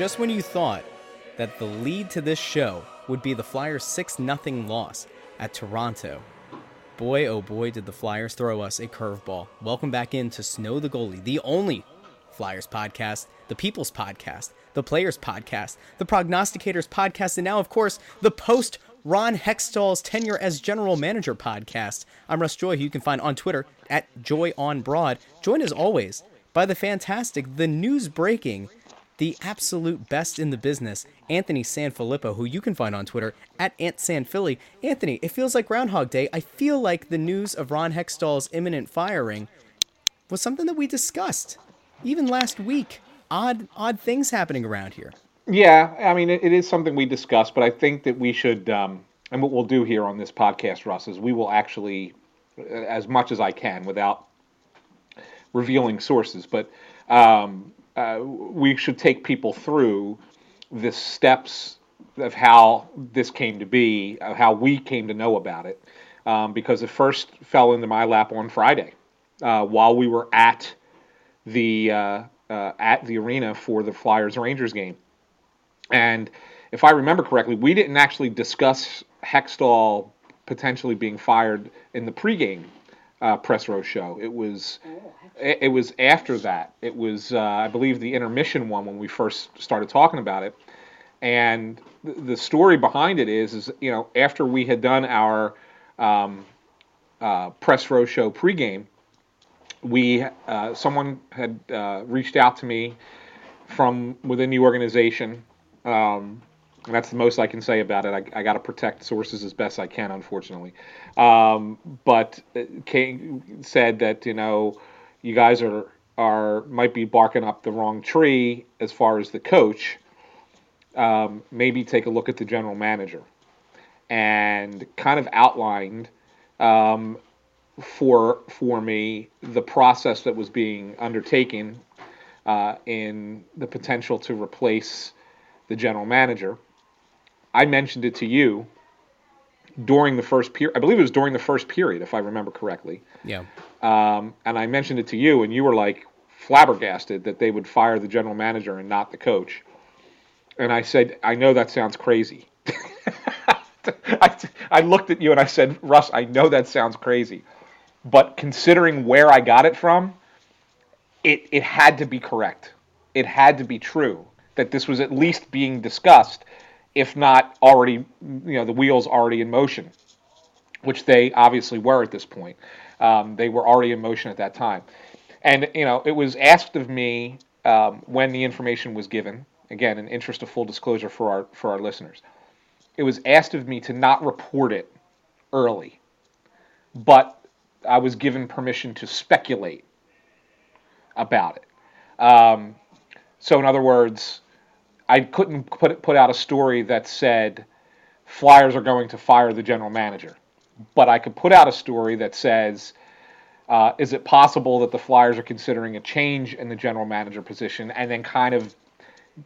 Just when you thought that the lead to this show would be the Flyers' 6 0 loss at Toronto, boy oh boy did the Flyers throw us a curveball. Welcome back in to Snow the Goalie, the only Flyers podcast, the People's podcast, the Players podcast, the Prognosticators podcast, and now, of course, the post Ron Hextall's tenure as general manager podcast. I'm Russ Joy, who you can find on Twitter at Joy on Broad. Joined as always by the fantastic, the news breaking, the absolute best in the business, Anthony Sanfilippo, who you can find on Twitter at AntSanPhilly. Anthony, it feels like Groundhog Day. I feel like the news of Ron Hextall's imminent firing was something that we discussed even last week. Odd, odd things happening around here. Yeah, I mean, it, it is something we discussed, but I think that we should, um, and what we'll do here on this podcast, Russ, is we will actually, as much as I can, without revealing sources, but um, we should take people through the steps of how this came to be, of how we came to know about it, um, because it first fell into my lap on Friday uh, while we were at the uh, uh, at the arena for the Flyers Rangers game, and if I remember correctly, we didn't actually discuss Hextall potentially being fired in the pregame uh, press row show. It was it, it was after that. It was uh, I believe the intermission one when we first started talking about it. And th- the story behind it is is you know after we had done our um, uh, press row show pregame, we uh, someone had uh, reached out to me from within the organization. Um, and that's the most I can say about it. I, I got to protect sources as best I can, unfortunately. Um, but Kane said that you know you guys are are might be barking up the wrong tree as far as the coach. Um, maybe take a look at the general manager, and kind of outlined um, for for me the process that was being undertaken uh, in the potential to replace the general manager. I mentioned it to you during the first period. I believe it was during the first period, if I remember correctly. Yeah. Um, and I mentioned it to you, and you were like flabbergasted that they would fire the general manager and not the coach. And I said, I know that sounds crazy. I, I looked at you and I said, Russ, I know that sounds crazy. But considering where I got it from, it, it had to be correct. It had to be true that this was at least being discussed, if not already, you know, the wheels already in motion, which they obviously were at this point. Um, they were already in motion at that time. And, you know, it was asked of me um, when the information was given, again, in interest of full disclosure for our, for our listeners, it was asked of me to not report it early, but I was given permission to speculate about it. Um, so, in other words, I couldn't put put out a story that said Flyers are going to fire the general manager, but I could put out a story that says, uh, is it possible that the Flyers are considering a change in the general manager position, and then kind of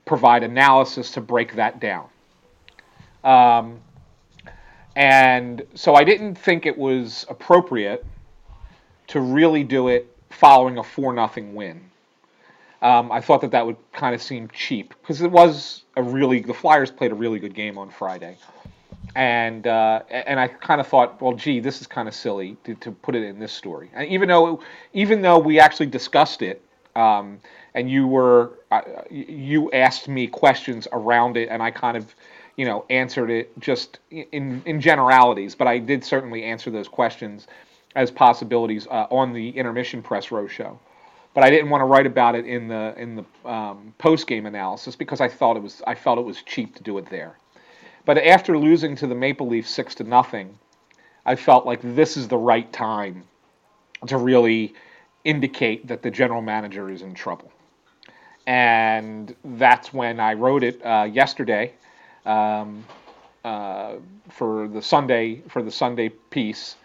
provide analysis to break that down. Um, and so I didn't think it was appropriate to really do it following a four nothing win. Um, I thought that that would kind of seem cheap because it was a really the Flyers played a really good game on Friday, and uh, and I kind of thought, well, gee, this is kind of silly to, to put it in this story. And even though even though we actually discussed it, um, and you were uh, you asked me questions around it, and I kind of you know answered it just in in generalities, but I did certainly answer those questions as possibilities uh, on the intermission press row show but I didn't want to write about it in the in the um, post game analysis because I thought it was I felt it was cheap to do it there. But after losing to the Maple Leafs six to nothing, I felt like this is the right time to really indicate that the general manager is in trouble, and that's when I wrote it uh, yesterday um, uh, for the Sunday for the Sunday piece,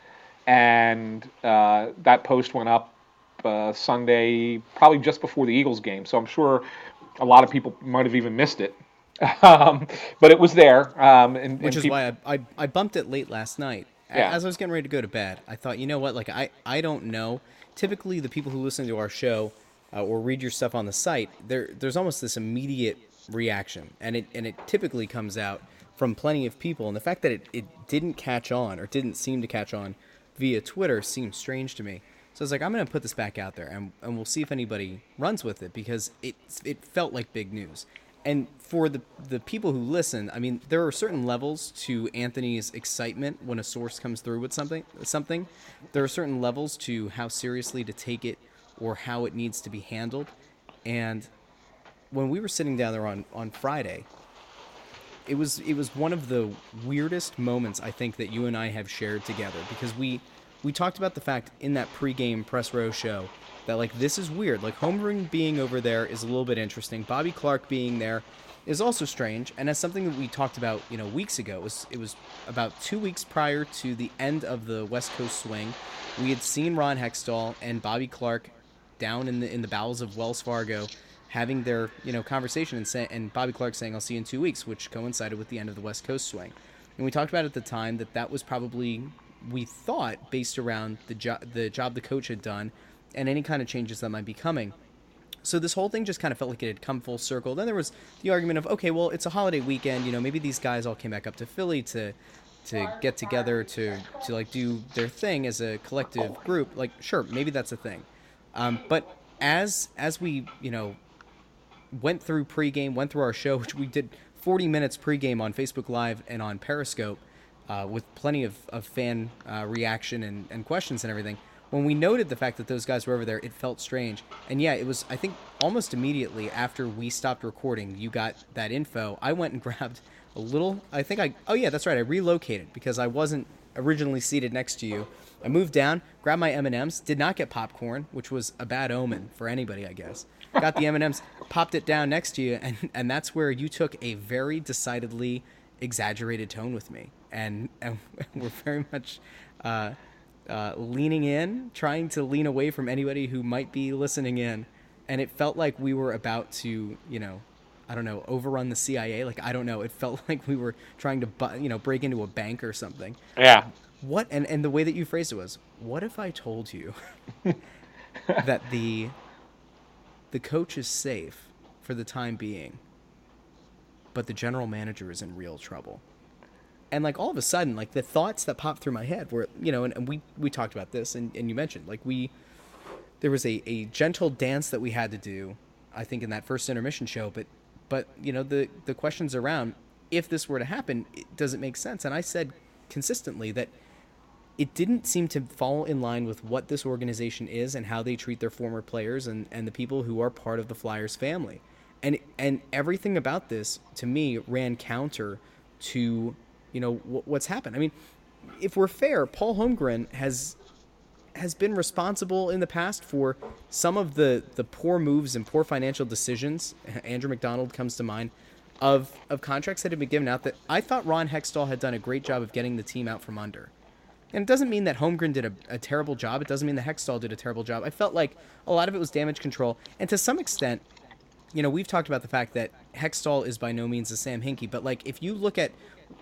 and uh, that post went up uh, Sunday, probably just before the Eagles game. So I'm sure a lot of people might have even missed it. um, but it was there. Um, and, Which and is why I, I, I bumped it late last night. Yeah. As I was getting ready to go to bed, I thought, you know what? Like, I, I don't know. Typically, the people who listen to our show uh, or read your stuff on the site, there there's almost this immediate reaction, and it and it typically comes out from plenty of people. And the fact that it, it didn't catch on or didn't seem to catch on via Twitter seems strange to me. So I was like, I'm going to put this back out there, and, and we'll see if anybody runs with it because it it felt like big news. And for the the people who listen, I mean, there are certain levels to Anthony's excitement when a source comes through with something. Something, there are certain levels to how seriously to take it or how it needs to be handled. And when we were sitting down there on on Friday, it was it was one of the weirdest moments I think that you and I have shared together because we we talked about the fact in that pregame press row show that like this is weird. Like Holmgren being over there is a little bit interesting. Bobby Clarke being there is also strange, and as something that we talked about, you know, weeks ago. It was it was about two weeks prior to the end of the West Coast swing. We had seen Ron Hextall and Bobby Clarke down in the in the bowels of Wells Fargo having their you know conversation and say, and Bobby Clarke saying I'll see you in two weeks, which coincided with the end of the West Coast swing. And we talked about at the time that that was probably we thought based around the job the job the coach had done and any kind of changes that might be coming. So this whole thing just kind of felt like it had come full circle. Then there was the argument of okay, well it's a holiday weekend, you know maybe these guys all came back up to Philly to to get together to to like do their thing as a collective group. Like sure, maybe that's a thing. Um, but as as we you know went through pregame, went through our show, which we did 40 minutes pregame on Facebook Live and on Periscope, uh, with plenty of, of fan uh, reaction and, and questions and everything. When we noted the fact that those guys were over there, it felt strange. And yeah, it was, I think, almost immediately after we stopped recording, you got that info. I went and grabbed a little, I think I, oh yeah, that's right, I relocated because I wasn't originally seated next to you. I moved down, grabbed my M&Ms, did not get popcorn, which was a bad omen for anybody, I guess. Got the M&Ms, popped it down next to you, and and that's where you took a very decidedly exaggerated tone with me, and and we're very much uh, uh, leaning in, trying to lean away from anybody who might be listening in, and it felt like we were about to, you know, I don't know, overrun the CIA. Like I don't know. It felt like we were trying to, bu- you know, break into a bank or something. Yeah. What and and the way that you phrased it was, what if I told you that the the coach is safe for the time being, but the general manager is in real trouble. And like all of a sudden, like the thoughts that popped through my head were, you know, and, and we we talked about this, and, and you mentioned like we there was a, a gentle dance that we had to do, I think, in that first intermission show. But but you know the the questions around if this were to happen, it, does it make sense? And I said consistently that it didn't seem to fall in line with what this organization is and how they treat their former players and, and the people who are part of the Flyers family. And and everything about this to me ran counter to you know w- what's happened. I mean, if we're fair, Paul Holmgren has has been responsible in the past for some of the the poor moves and poor financial decisions. Andrew MacDonald comes to mind of of contracts that have been given out that I thought Ron Hextall had done a great job of getting the team out from under. And it doesn't mean that Holmgren did a, a, terrible job. It doesn't mean that Hextall did a terrible job. I felt like a lot of it was damage control. And to some extent, you know, we've talked about the fact that Hextall is by no means a Sam Hinkie, but like if you look at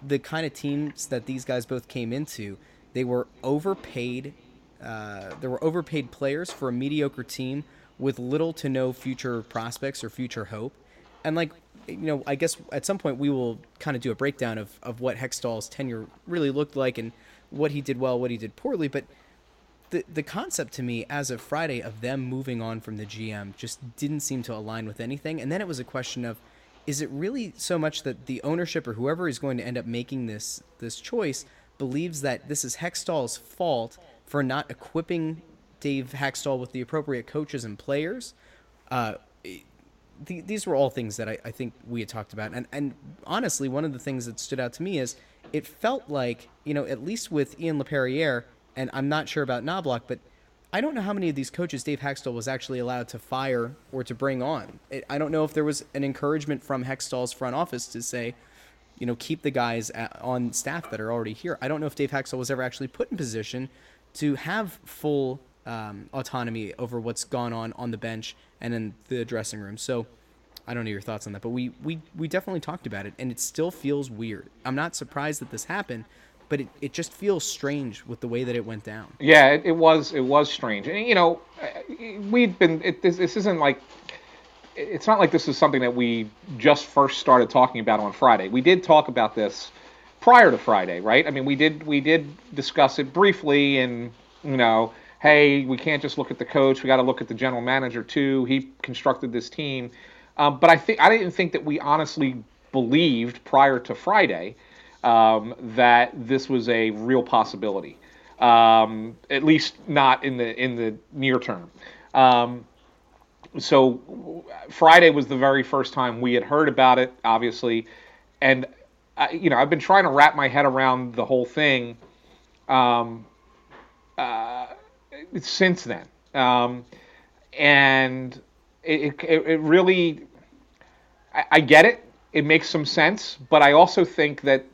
the kind of teams that these guys both came into, they were overpaid. Uh, there were overpaid players for a mediocre team with little to no future prospects or future hope. And like, you know, I guess at some point we will kind of do a breakdown of, of what Hextall's tenure really looked like and what he did well, what he did poorly, but the the concept to me as of Friday of them moving on from the GM just didn't seem to align with anything. And then it was a question of is it really so much that the ownership or whoever is going to end up making this this choice believes that this is Hextall's fault for not equipping Dave Hakstol with the appropriate coaches and players? Uh, the, these were all things that I, I think we had talked about. And, and honestly, one of the things that stood out to me is it felt like, you know, at least with Ian LaPerriere, and I'm not sure about Knoblauch, but I don't know how many of these coaches Dave Hakstol was actually allowed to fire or to bring on. It, I don't know if there was an encouragement from Hextall's front office to say, you know, keep the guys at, on staff that are already here. I don't know if Dave Hakstol was ever actually put in position to have full um, autonomy over what's gone on on the bench and in the dressing room. So I don't know your thoughts on that, but we we we definitely talked about it, and it still feels weird. I'm not surprised that this happened, but it, it just feels strange with the way that it went down. Yeah, it, it was it was strange, and you know, we've been it, this this isn't like it's not like this is something that we just first started talking about on Friday. We did talk about this prior to Friday, right? I mean, we did we did discuss it briefly, and you know, hey, we can't just look at the coach; we got to look at the general manager too. He constructed this team, um, but I think I didn't think that we honestly believed prior to Friday um, that this was a real possibility, um, at least not in the in the near term. Um, so Friday was the very first time we had heard about it, obviously, and I, you know I've been trying to wrap my head around the whole thing um, uh, since then, um, and it, it, it really I, I, get it. It makes some sense, but I also think that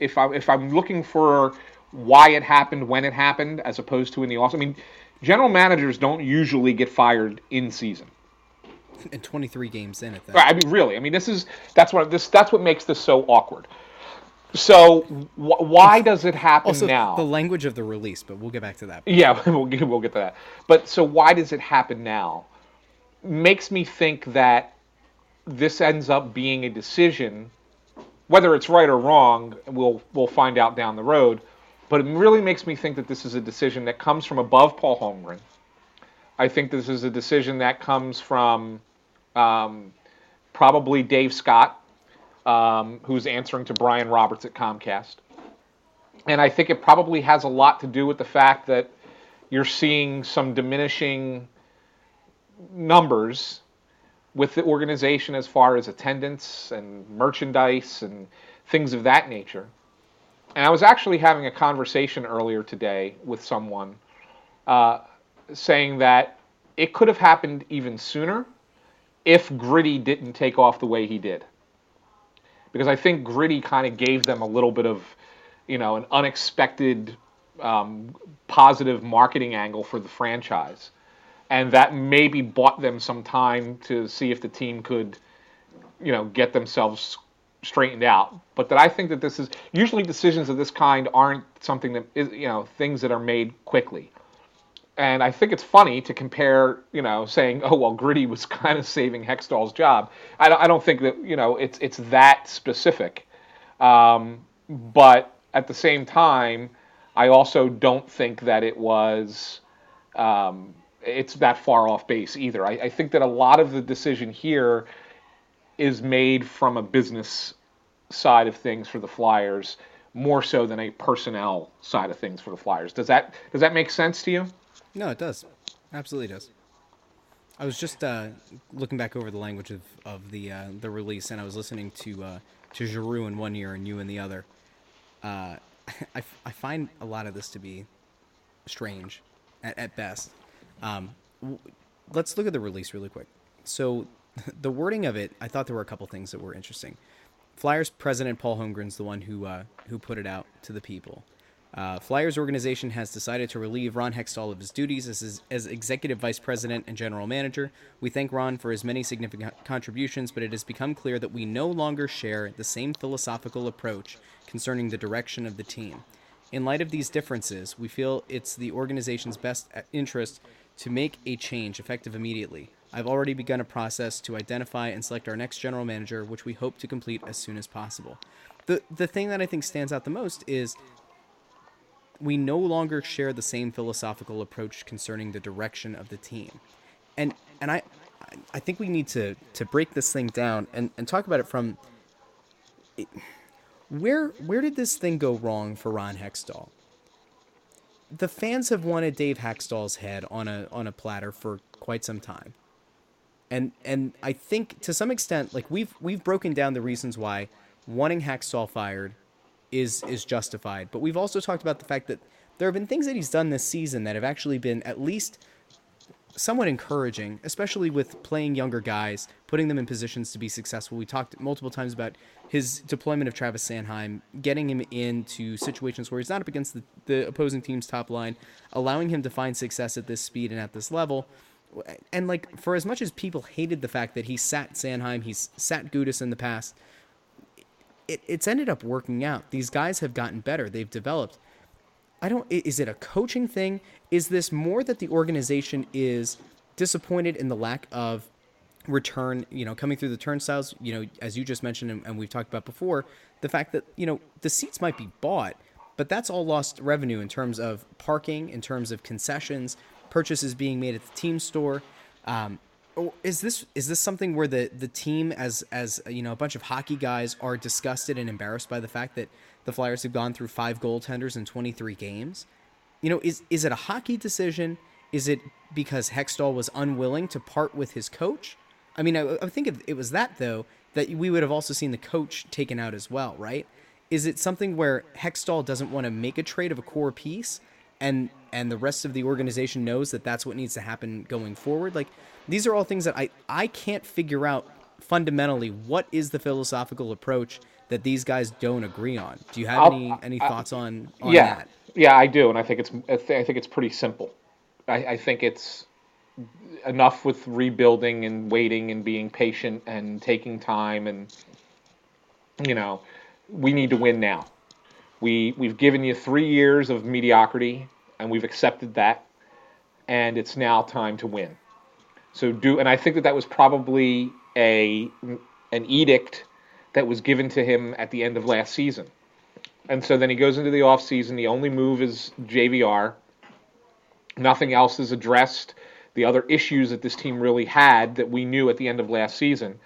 if I if I'm looking for why it happened when it happened, as opposed to in the off, I mean, general managers don't usually get fired in season and 23 games in at that. I mean, really. I mean, this is that's what this that's what makes this so awkward. So wh- why does it happen also, now? The language of the release, but we'll get back to that. Yeah, we'll get, we'll get to that. But so why does it happen now? Makes me think that this ends up being a decision, whether it's right or wrong, we'll we'll find out down the road. But it really makes me think that this is a decision that comes from above Paul Holmgren. I think this is a decision that comes from um, probably Dave Scott, um, who's answering to Brian Roberts at Comcast. And I think it probably has a lot to do with the fact that you're seeing some diminishing numbers with the organization as far as attendance and merchandise and things of that nature. And I was actually having a conversation earlier today with someone uh, saying that it could have happened even sooner if Gritty didn't take off the way he did. Because I think Gritty kind of gave them a little bit of, you know, an unexpected um, positive marketing angle for the franchise. And that maybe bought them some time to see if the team could, you know, get themselves straightened out. But that I think that this is usually decisions of this kind aren't something that is, you know, things that are made quickly. And I think it's funny to compare, you know, saying, "Oh well, Gritty was kind of saving Hextall's job." I don't, I don't think that you know it's it's that specific, um, but at the same time, I also don't think that it was um, it's that far off base either. I, I think that a lot of the decision here is made from a business side of things for the Flyers more so than a personnel side of things for the Flyers. Does that does that make sense to you? No, it does. Absolutely does. I was just uh, looking back over the language of, of the uh, the release, and I was listening to uh, to Giroux in one ear and you in the other. Uh, I, I find a lot of this to be strange, at, at best. Um, w- let's look at the release really quick. So, the wording of it, I thought there were a couple things that were interesting. Flyers president Paul Holmgren's the one who uh, who put it out to the people. Uh, Flyers organization has decided to relieve Ron Hextall of his duties as, his, as executive vice president and general manager. We thank Ron for his many significant contributions, but it has become clear that we no longer share the same philosophical approach concerning the direction of the team. In light of these differences, we feel it's the organization's best interest to make a change effective immediately. I've already begun a process to identify and select our next general manager, which we hope to complete as soon as possible. The, the thing that I think stands out the most is we no longer share the same philosophical approach concerning the direction of the team. And and I I think we need to to break this thing down and, and talk about it from it, where where did this thing go wrong for Ron Hextall? The fans have wanted Dave Hakstol's head on a on a platter for quite some time. And and I think to some extent like we've we've broken down the reasons why wanting Hakstol fired is is justified. But we've also talked about the fact that there have been things that he's done this season that have actually been at least somewhat encouraging, especially with playing younger guys, putting them in positions to be successful. We talked multiple times about his deployment of Travis Sanheim, getting him into situations where he's not up against the, the opposing team's top line, allowing him to find success at this speed and at this level. And like for as much as people hated the fact that he sat Sanheim, he's sat Gudas in the past, it, it's ended up working out. These guys have gotten better. They've developed. I don't. Is it a coaching thing? Is this more that the organization is disappointed in the lack of return, you know, coming through the turnstiles, you know, as you just mentioned and, and we've talked about before, the fact that, you know, the seats might be bought, but that's all lost revenue in terms of parking, in terms of concessions, purchases being made at the team store. Um, is this is this something where the the team as as you know a bunch of hockey guys are disgusted and embarrassed by the fact that the Flyers have gone through five goaltenders in 23 games? You know, is is it a hockey decision? Is it because Hextall was unwilling to part with his coach? I mean, I, I think it was that though, that we would have also seen the coach taken out as well, right? Is it something where Hextall doesn't want to make a trade of a core piece, and and the rest of the organization knows that that's what needs to happen going forward? Like, these are all things that I I can't figure out fundamentally what is the philosophical approach that these guys don't agree on. Do you have I'll, any any I, thoughts on, on yeah, that? Yeah, I do, and I think it's I think it's pretty simple. I, I think it's enough with rebuilding and waiting and being patient and taking time and you know we need to win now. We we've given you three years of mediocrity and we've accepted that, and it's now time to win. So do and I think that that was probably a an edict that was given to him at the end of last season. And so then he goes into the offseason. The only move is JVR. Nothing else is addressed. The other issues that this team really had that we knew at the end of last season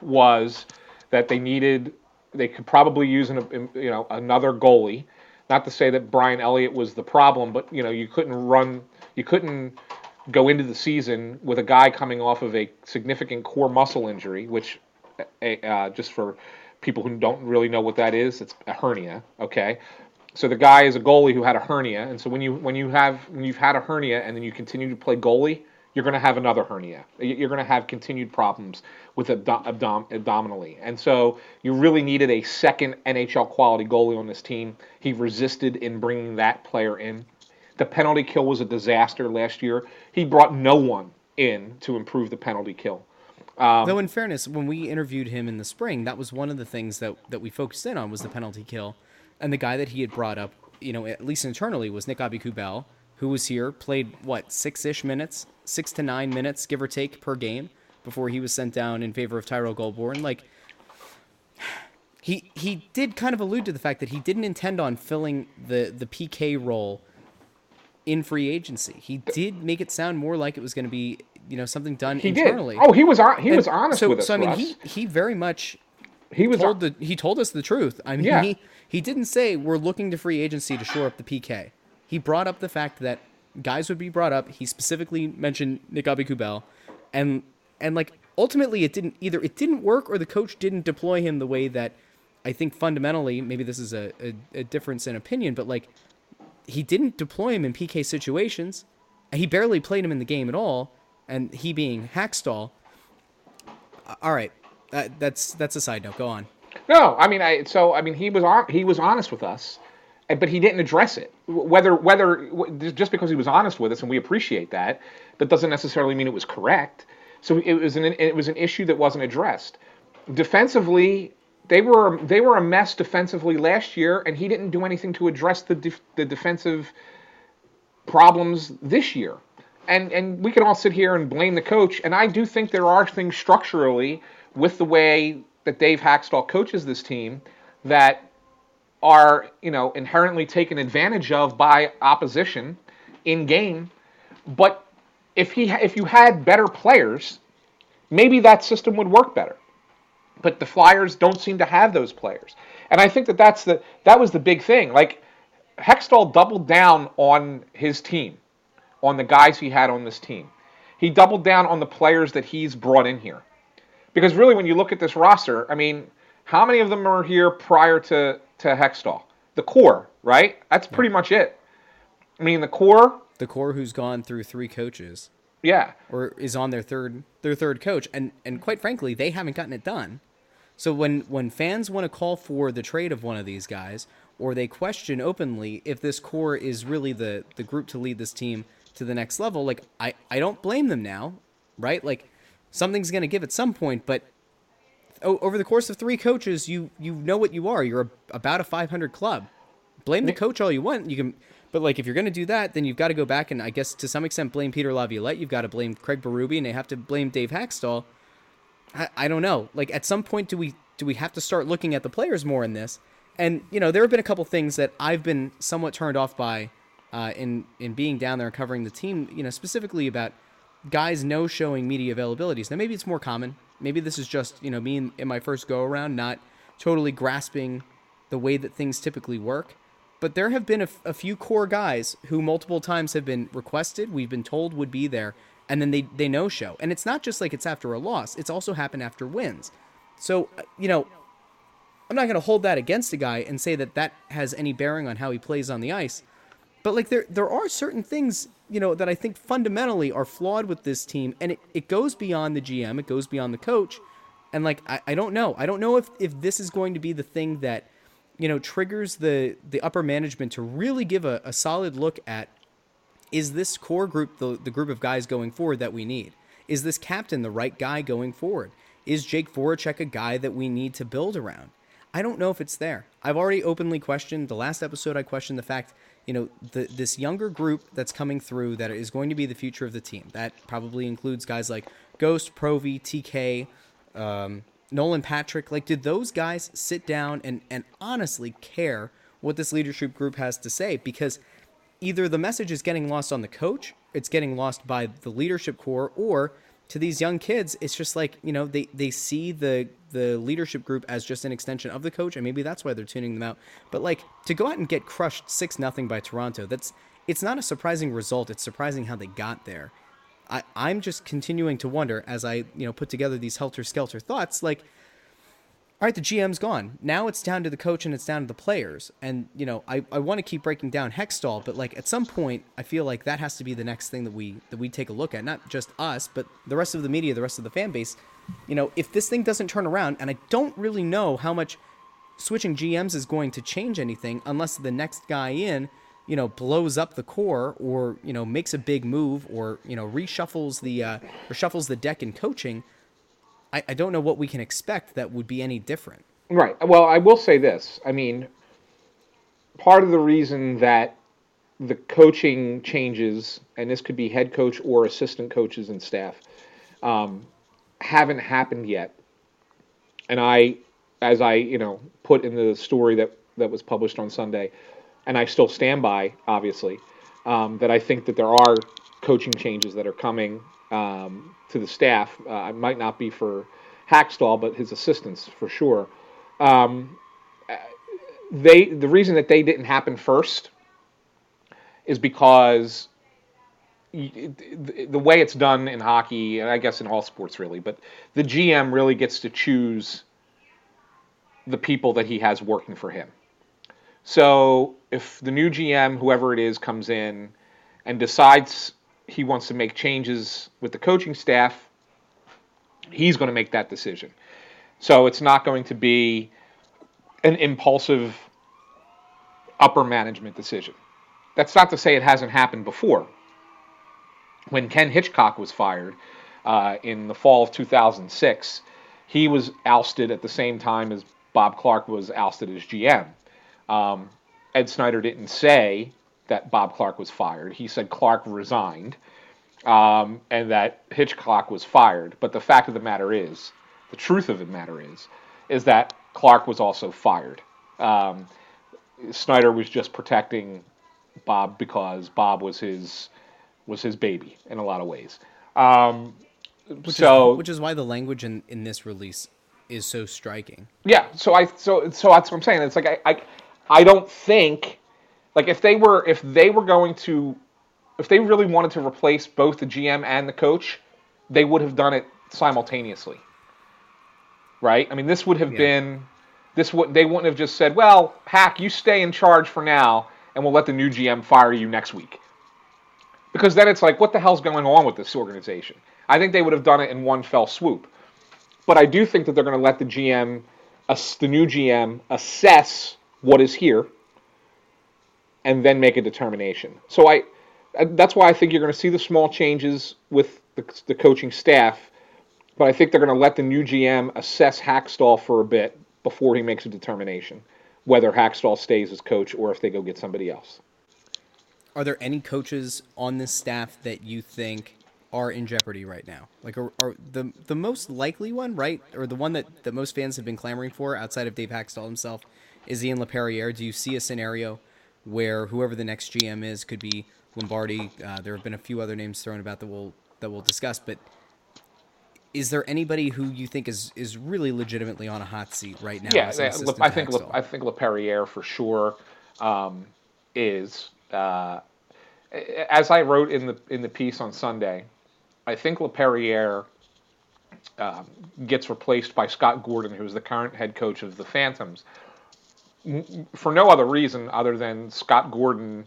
was that they needed they could probably use an, you know another goalie. Not to say that Brian Elliott was the problem, but you know you couldn't run you couldn't go into the season with a guy coming off of a significant core muscle injury, which uh, just for people who don't really know what that is, it's a hernia. Okay, so the guy is a goalie who had a hernia, and so when you when you have when you've had a hernia and then you continue to play goalie, you're going to have another hernia. You're going to have continued problems with abdom- abdom- abdominally, and so you really needed a second NHL quality goalie on this team. He resisted in bringing that player in. The penalty kill was a disaster last year. He brought no one in to improve the penalty kill. Um, Though, in fairness, when we interviewed him in the spring, that was one of the things that, that we focused in on was the penalty kill. And the guy that he had brought up, you know, at least internally, was Nick Aube-Kubel, who was here, played, what, six ish minutes, six to nine minutes, give or take, per game before he was sent down in favor of Tyrell Goulbourne. Like, he, he did kind of allude to the fact that he didn't intend on filling the, the PK role in free agency. He did make it sound more like it was going to be you know something done he internally. Did. Oh, he was on. He and was honest so, with us. So I mean, Russ. he he very much he was told the he told us the truth. I mean, yeah. he he didn't say we're looking to free agency to shore up the PK. He brought up the fact that guys would be brought up. He specifically mentioned Nick Aube-Kubel, and and like ultimately it didn't either it didn't work or the coach didn't deploy him the way that I think fundamentally maybe this is a, a, a difference in opinion, but like he didn't deploy him in PK situations. He barely played him in the game at all and he being Hakstol. Uh, all right, that, that's that's a side note. Go on. No, I mean, I so I mean he was on he was honest with us, but he didn't address it. Whether whether just because he was honest with us and we appreciate that, that doesn't necessarily mean it was correct. So it was an it was an issue that wasn't addressed. Defensively, they were they were a mess defensively last year, and he didn't do anything to address the def, the defensive problems this year and and we can all sit here and blame the coach. And I do think there are things structurally with the way that Dave Hakstol coaches this team that are you know inherently taken advantage of by opposition in game. But if he if you had better players, maybe that system would work better. But the Flyers don't seem to have those players, and I think that that's the that was the big thing. Like Hextall doubled down on his team on the guys he had on this team. He doubled down on the players that he's brought in here. Because really, when you look at this roster, I mean, how many of them are here prior to, to Hextall? The core, right? That's pretty much it. I mean, the core. The core who's gone through three coaches. Yeah. Or is on their third their third coach, and and quite frankly, they haven't gotten it done. So when when fans want to call for the trade of one of these guys, or they question openly if this core is really the the group to lead this team to the next level, like I, I don't blame them now, right? Like something's going to give at some point, but over the course of three coaches, you you know what you are. You're a, about a 500 club. Blame the coach all you want. You can, but like if you're going to do that, then you've got to go back and I guess to some extent blame Peter Laviolette. You've got to blame Craig Berube, and they have to blame Dave Hakstol I, I don't know. Like at some point, do we do we have to start looking at the players more in this? And you know, there have been a couple things that I've been somewhat turned off by uh, in in being down there and covering the team. You know, specifically about guys no showing media availabilities. Now maybe it's more common. Maybe this is just you know me in, in my first go around not totally grasping the way that things typically work. But there have been a, a few core guys who multiple times have been requested, we've been told would be there, and then they, they no show. And it's not just like it's after a loss, it's also happened after wins. So, uh, you know, I'm not going to hold that against a guy and say that that has any bearing on how he plays on the ice. But like there there are certain things, you know, that I think fundamentally are flawed with this team and it, it goes beyond the GM, it goes beyond the coach. And like I, I don't know. I don't know if, if this is going to be the thing that you know, triggers the the upper management to really give a, a solid look at is this core group the, the group of guys going forward that we need? Is this captain the right guy going forward? Is Jake Voracek a guy that we need to build around? I don't know if it's there. I've already openly questioned the last episode. I questioned the fact, you know, the, this younger group that's coming through that is going to be the future of the team. That probably includes guys like Ghost, Provy, TK, um, Nolan Patrick, like, did those guys sit down and, and honestly care what this leadership group has to say? Because either the message is getting lost on the coach, it's getting lost by the leadership core, or to these young kids, it's just like, you know, they, they see the the leadership group as just an extension of the coach, and maybe that's why they're tuning them out. But like to go out and get crushed six nothing by Toronto, that's it's not a surprising result. It's surprising how they got there. I, I'm just continuing to wonder as I, you know, put together these helter skelter thoughts, like, all right, the GM's gone. Now it's down to the coach and it's down to the players. And, you know, I, I want to keep breaking down Hextall, but like at some point I feel like that has to be the next thing that we that we take a look at. Not just us, but the rest of the media, the rest of the fan base. You know, if this thing doesn't turn around, and I don't really know how much switching GMs is going to change anything unless the next guy in you know, blows up the core or, you know, makes a big move or, you know, reshuffles the, uh, or shuffles the deck in coaching, I, I don't know what we can expect that would be any different. Right. Well, I will say this. I mean, part of the reason that the coaching changes, and this could be head coach or assistant coaches and staff, um, haven't happened yet. And I, as I, you know, put in the story that, that was published on Sunday, and I still stand by, obviously, um, that I think that there are coaching changes that are coming um, to the staff. Uh, it might not be for Hakstol, but his assistants for sure. Um, they the reason that they didn't happen first is because the way it's done in hockey, and I guess in all sports really, but the GM really gets to choose the people that he has working for him. So if the new GM, whoever it is, comes in and decides he wants to make changes with the coaching staff, he's going to make that decision. So it's not going to be an impulsive upper management decision. That's not to say it hasn't happened before. When Ken Hitchcock was fired uh, in the fall of 2006, he was ousted at the same time as Bob Clarke was ousted as GM. Um, Ed Snider didn't say that Bob Clarke was fired. He said Clarke resigned um, and that Hitchcock was fired. But the fact of the matter is, the truth of the matter is, is that Clarke was also fired. Um, Snider was just protecting Bob because Bob was his was his baby in a lot of ways. Um, which so, is, which is why the language in, in this release is so striking. Yeah. So I so so that's what I'm saying. It's like I, I I don't think like if they were if they were going to if they really wanted to replace both the GM and the coach, they would have done it simultaneously. Right? I mean, this would have yeah. been this would they wouldn't have just said, "Well, Hack, you stay in charge for now, and we'll let the new GM fire you next week." Because then it's like, what the hell's going on with this organization? I think they would have done it in one fell swoop. But I do think that they're going to let the GM, uh, the new GM, assess what is here and then make a determination. So I uh, that's why I think you're going to see the small changes with the, the coaching staff, but I think they're going to let the new GM assess Hakstol for a bit before he makes a determination whether Hakstol stays as coach or if they go get somebody else. Are there any coaches on this staff that you think are in jeopardy right now? Like, are, are the the most likely one, right, or the one that that most fans have been clamoring for outside of Dave Hakstol himself, is Ian Laperriere. Do you see a scenario where whoever the next GM is could be Lombardi? Uh, there have been a few other names thrown about that we'll that we'll discuss, but is there anybody who you think is is really legitimately on a hot seat right now? Yeah, I think I think Laperriere for sure um, is. Uh, as I wrote in the in the piece on Sunday, I think Laperriere um, gets replaced by Scott Gordon, who is the current head coach of the Phantoms, for no other reason other than Scott Gordon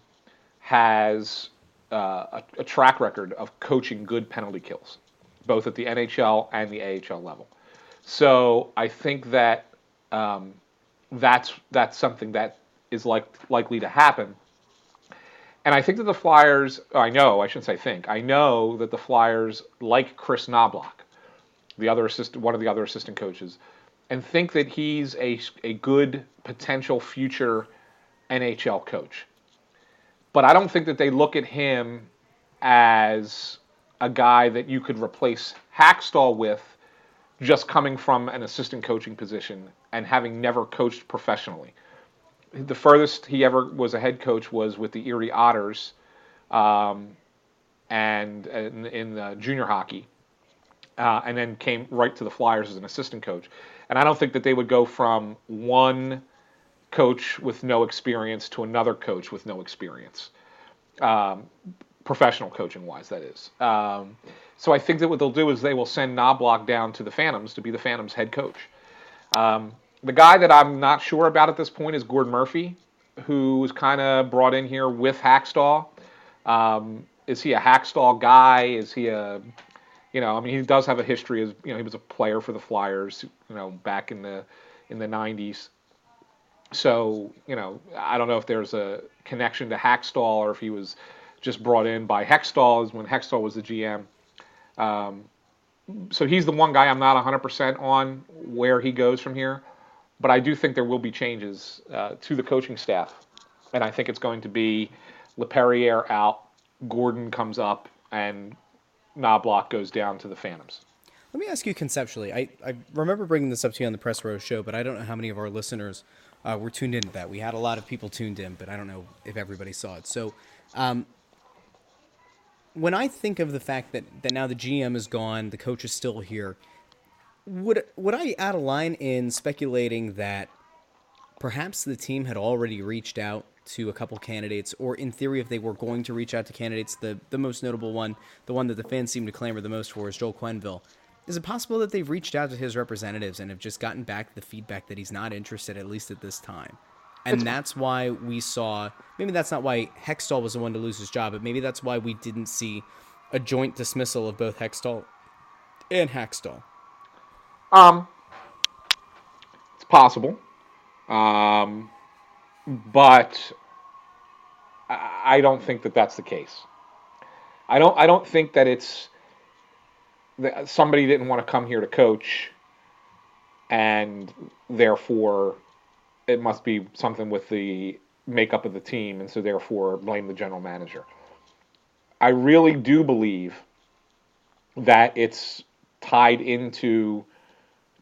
has uh, a, a, track record of coaching good penalty kills, both at the NHL and the AHL level. So I think that um, that's that's something that is like likely to happen. And I think that the Flyers, oh, I know, I shouldn't say think, I know that the Flyers like Chris Knoblauch, the other assistant, one of the other assistant coaches, and think that he's a, a good potential future NHL coach. But I don't think that they look at him as a guy that you could replace Hakstol with just coming from an assistant coaching position and having never coached professionally the furthest he ever was a head coach was with the Erie Otters, um, and in, in junior hockey, uh, and then came right to the Flyers as an assistant coach. And I don't think that they would go from one coach with no experience to another coach with no experience, um, professional coaching wise, that is. Um, so I think that what they'll do is they will send Knoblauch down to the Phantoms to be the Phantoms head coach. Um, the guy that I'm not sure about at this point is Gord Murphy, who was kind of brought in here with Hakstol. Um, is he a Hakstol guy? Is he a, you know, I mean, he does have a history as, you know, he was a player for the Flyers, you know, back in the in the 90s. So, you know, I don't know if there's a connection to Hakstol or if he was just brought in by Hextall, as when Hextall was the GM. Um, so he's the one guy I'm not 100% on where he goes from here but I do think there will be changes uh, to the coaching staff, and I think it's going to be Laperriere out, Gordon comes up, and Knoblauch goes down to the Phantoms. Let me ask you conceptually. I, I remember bringing this up to you on the Press Row show, but I don't know how many of our listeners uh, were tuned into that. We had a lot of people tuned in, but I don't know if everybody saw it. So, um, when I think of the fact that, that now the GM is gone, the coach is still here, would would I add a line in speculating that perhaps the team had already reached out to a couple candidates, or in theory, if they were going to reach out to candidates, the the most notable one, the one that the fans seem to clamor the most for, is Joel Quenneville. Is it possible that they've reached out to his representatives and have just gotten back the feedback that he's not interested, at least at this time? And that's why we saw. Maybe that's not why Hextall was the one to lose his job, but maybe that's why we didn't see a joint dismissal of both Hextall and Hakstol. Um, it's possible, um, but I don't think that that's the case. I don't. I don't think that it's that somebody didn't want to come here to coach, and therefore it must be something with the makeup of the team, and so therefore blame the general manager. I really do believe that it's tied into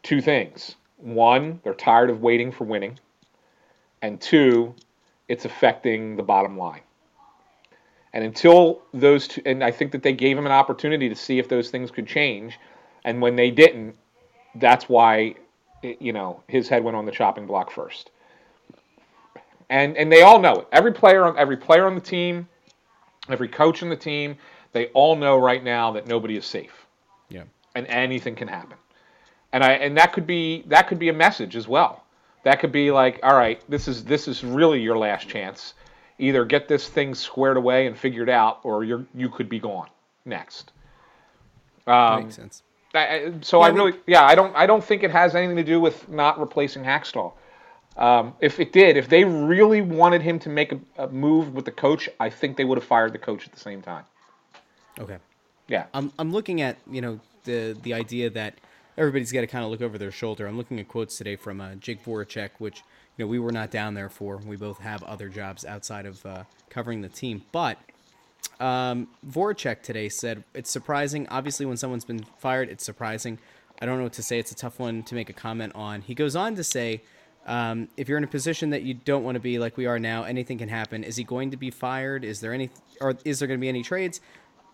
two things. One, they're tired of waiting for winning. And two, it's affecting the bottom line. And until those two, and I think that they gave him an opportunity to see if those things could change. And when they didn't, that's why, you know, his head went on the chopping block first. And and they all know it. Every player on every player on the team, every coach on the team, they all know right now that nobody is safe. Yeah. And anything can happen and I and that could be that could be a message as well. That could be like, all right, this is this is really your last chance. Either get this thing squared away and figured out, or you're you could be gone next. Um, makes sense. I, so yeah, I really, yeah, I don't I don't think it has anything to do with not replacing Hakstol. Um, if it did, if they really wanted him to make a, a, move with the coach, I think they would have fired the coach at the same time. Okay. Yeah. I'm I'm looking at you know the the idea that everybody's got to kind of look over their shoulder. I'm looking at quotes today from uh, Jake Voracek, which you know we were not down there for. We both have other jobs outside of uh, covering the team, but Um, Voracek today said it's surprising. Obviously, when someone's been fired, it's surprising. I don't know what to say. It's a tough one to make a comment on. He goes on to say, um, if you're in a position that you don't want to be like we are now, anything can happen. Is he going to be fired? Is there any, or is there going to be any trades?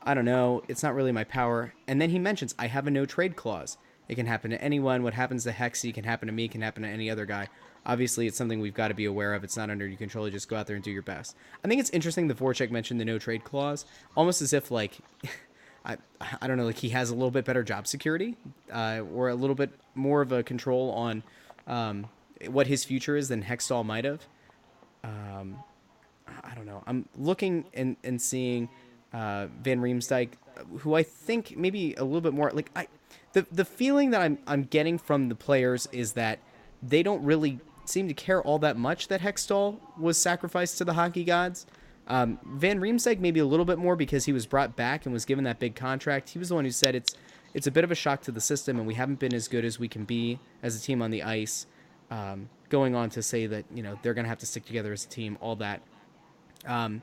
I don't know. It's not really my power. And then he mentions, I have a no trade clause. It can happen to anyone. What happens to Hexy can happen to me, can happen to any other guy. Obviously, it's something we've got to be aware of. It's not under your control. You just go out there and do your best. I think it's interesting that Voracek mentioned the no trade clause, almost as if like, I, I don't know, like he has a little bit better job security, uh, or a little bit more of a control on um, what his future is than Hextall might have. Um, I don't know. I'm looking and, and seeing uh, Van Riemsdyk, who I think maybe a little bit more like I, the the feeling that I'm I'm getting from the players is that they don't really seem to care all that much that Hextall was sacrificed to the hockey gods. Um, Van Riemsdyk maybe a little bit more because he was brought back and was given that big contract. He was the one who said it's it's a bit of a shock to the system and we haven't been as good as we can be as a team on the ice. Um, going on to say that you know they're going to have to stick together as a team, all that. Um,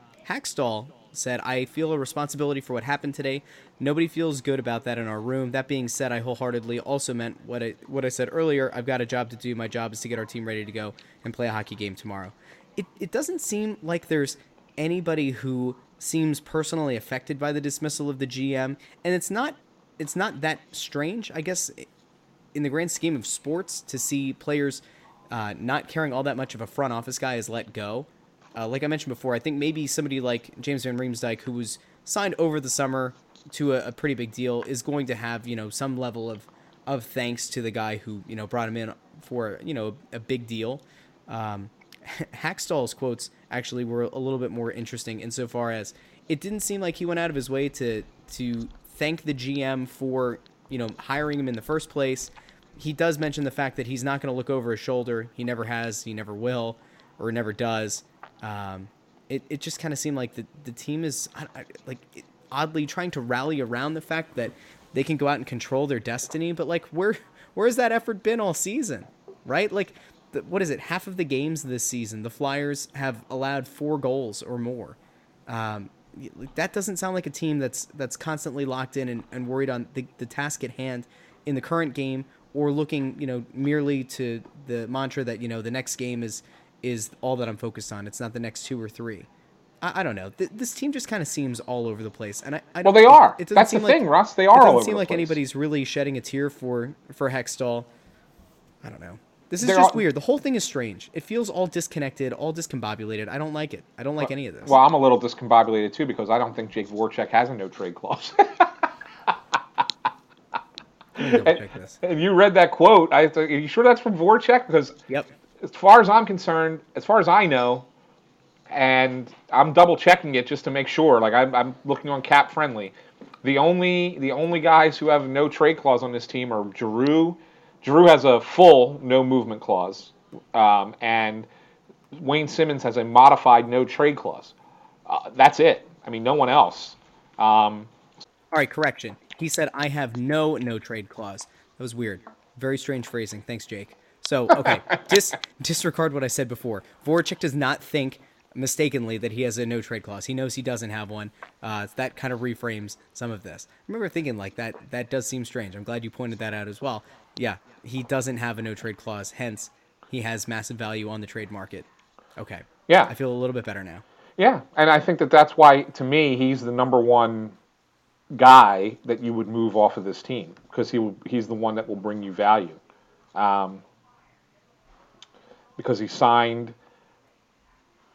said, I feel a responsibility for what happened today. Nobody feels good about that in our room. That being said, I wholeheartedly also meant what I what I said earlier. I've got a job to do. My job is to get our team ready to go and play a hockey game tomorrow. It it doesn't seem like there's anybody who seems personally affected by the dismissal of the GM, and it's not it's not that strange, I guess, in the grand scheme of sports to see players uh, not caring all that much of a front office guy is let go. Uh, like I mentioned before, I think maybe somebody like James Van Riemsdyk, who was signed over the summer to a, a, pretty big deal, is going to have you know some level of of thanks to the guy who you know brought him in for you know a big deal. Um, Hakstol's quotes actually were a little bit more interesting insofar as it didn't seem like he went out of his way to to thank the GM for you know hiring him in the first place. He does mention the fact that he's not going to look over his shoulder. He never has. He never will, or never does. Um, it, it just kind of seemed like the, the team is like oddly trying to rally around the fact that they can go out and control their destiny. But like, where where's that effort been all season, right? Like, the, what is it? Half of the games this season, the Flyers have allowed four goals or more. Um, that doesn't sound like a team that's that's constantly locked in and, and worried on the, the task at hand in the current game or looking, you know, merely to the mantra that you know the next game is is all that I'm focused on. It's not the next two or three. I, I don't know. Th- this team just kind of seems all over the place, and I, I well, they are. It, it That's the like, thing, Russ. They are. It doesn't seem like anybody's really shedding a tear for for Hextall. I don't know. This is They're just all, weird. The whole thing is strange. It feels all disconnected, all discombobulated. I don't like it. I don't like any of this. Well, I'm a little discombobulated too because I don't think Jake Voracek has a no trade clause. and, and you read that quote. I, are you sure that's from Voracek? Because yep as far as I'm concerned, as far as I know, and I'm double checking it just to make sure. Like I'm, I'm looking on Cap Friendly. The only the only guys who have no trade clause on this team are Giroux. Giroux has a full no movement clause, um, and Wayne Simmonds has a modified no trade clause. Uh, that's it. I mean, no one else. Um, All right, correction. He said I have no no trade clause. That was weird. Very strange phrasing. Thanks, Jake. So okay, dis- disregard what I said before. Voracek does not think mistakenly that he has a no trade clause. He knows he doesn't have one. Uh, that kind of reframes some of this. I remember thinking like that. That does seem strange. I'm glad you pointed that out as well. Yeah, he doesn't have a no trade clause. Hence, he has massive value on the trade market. Okay. Yeah. I feel a little bit better now. Yeah, and I think that that's why, to me, he's the number one guy that you would move off of this team because he will, he's the one that will bring you value. Um, because he signed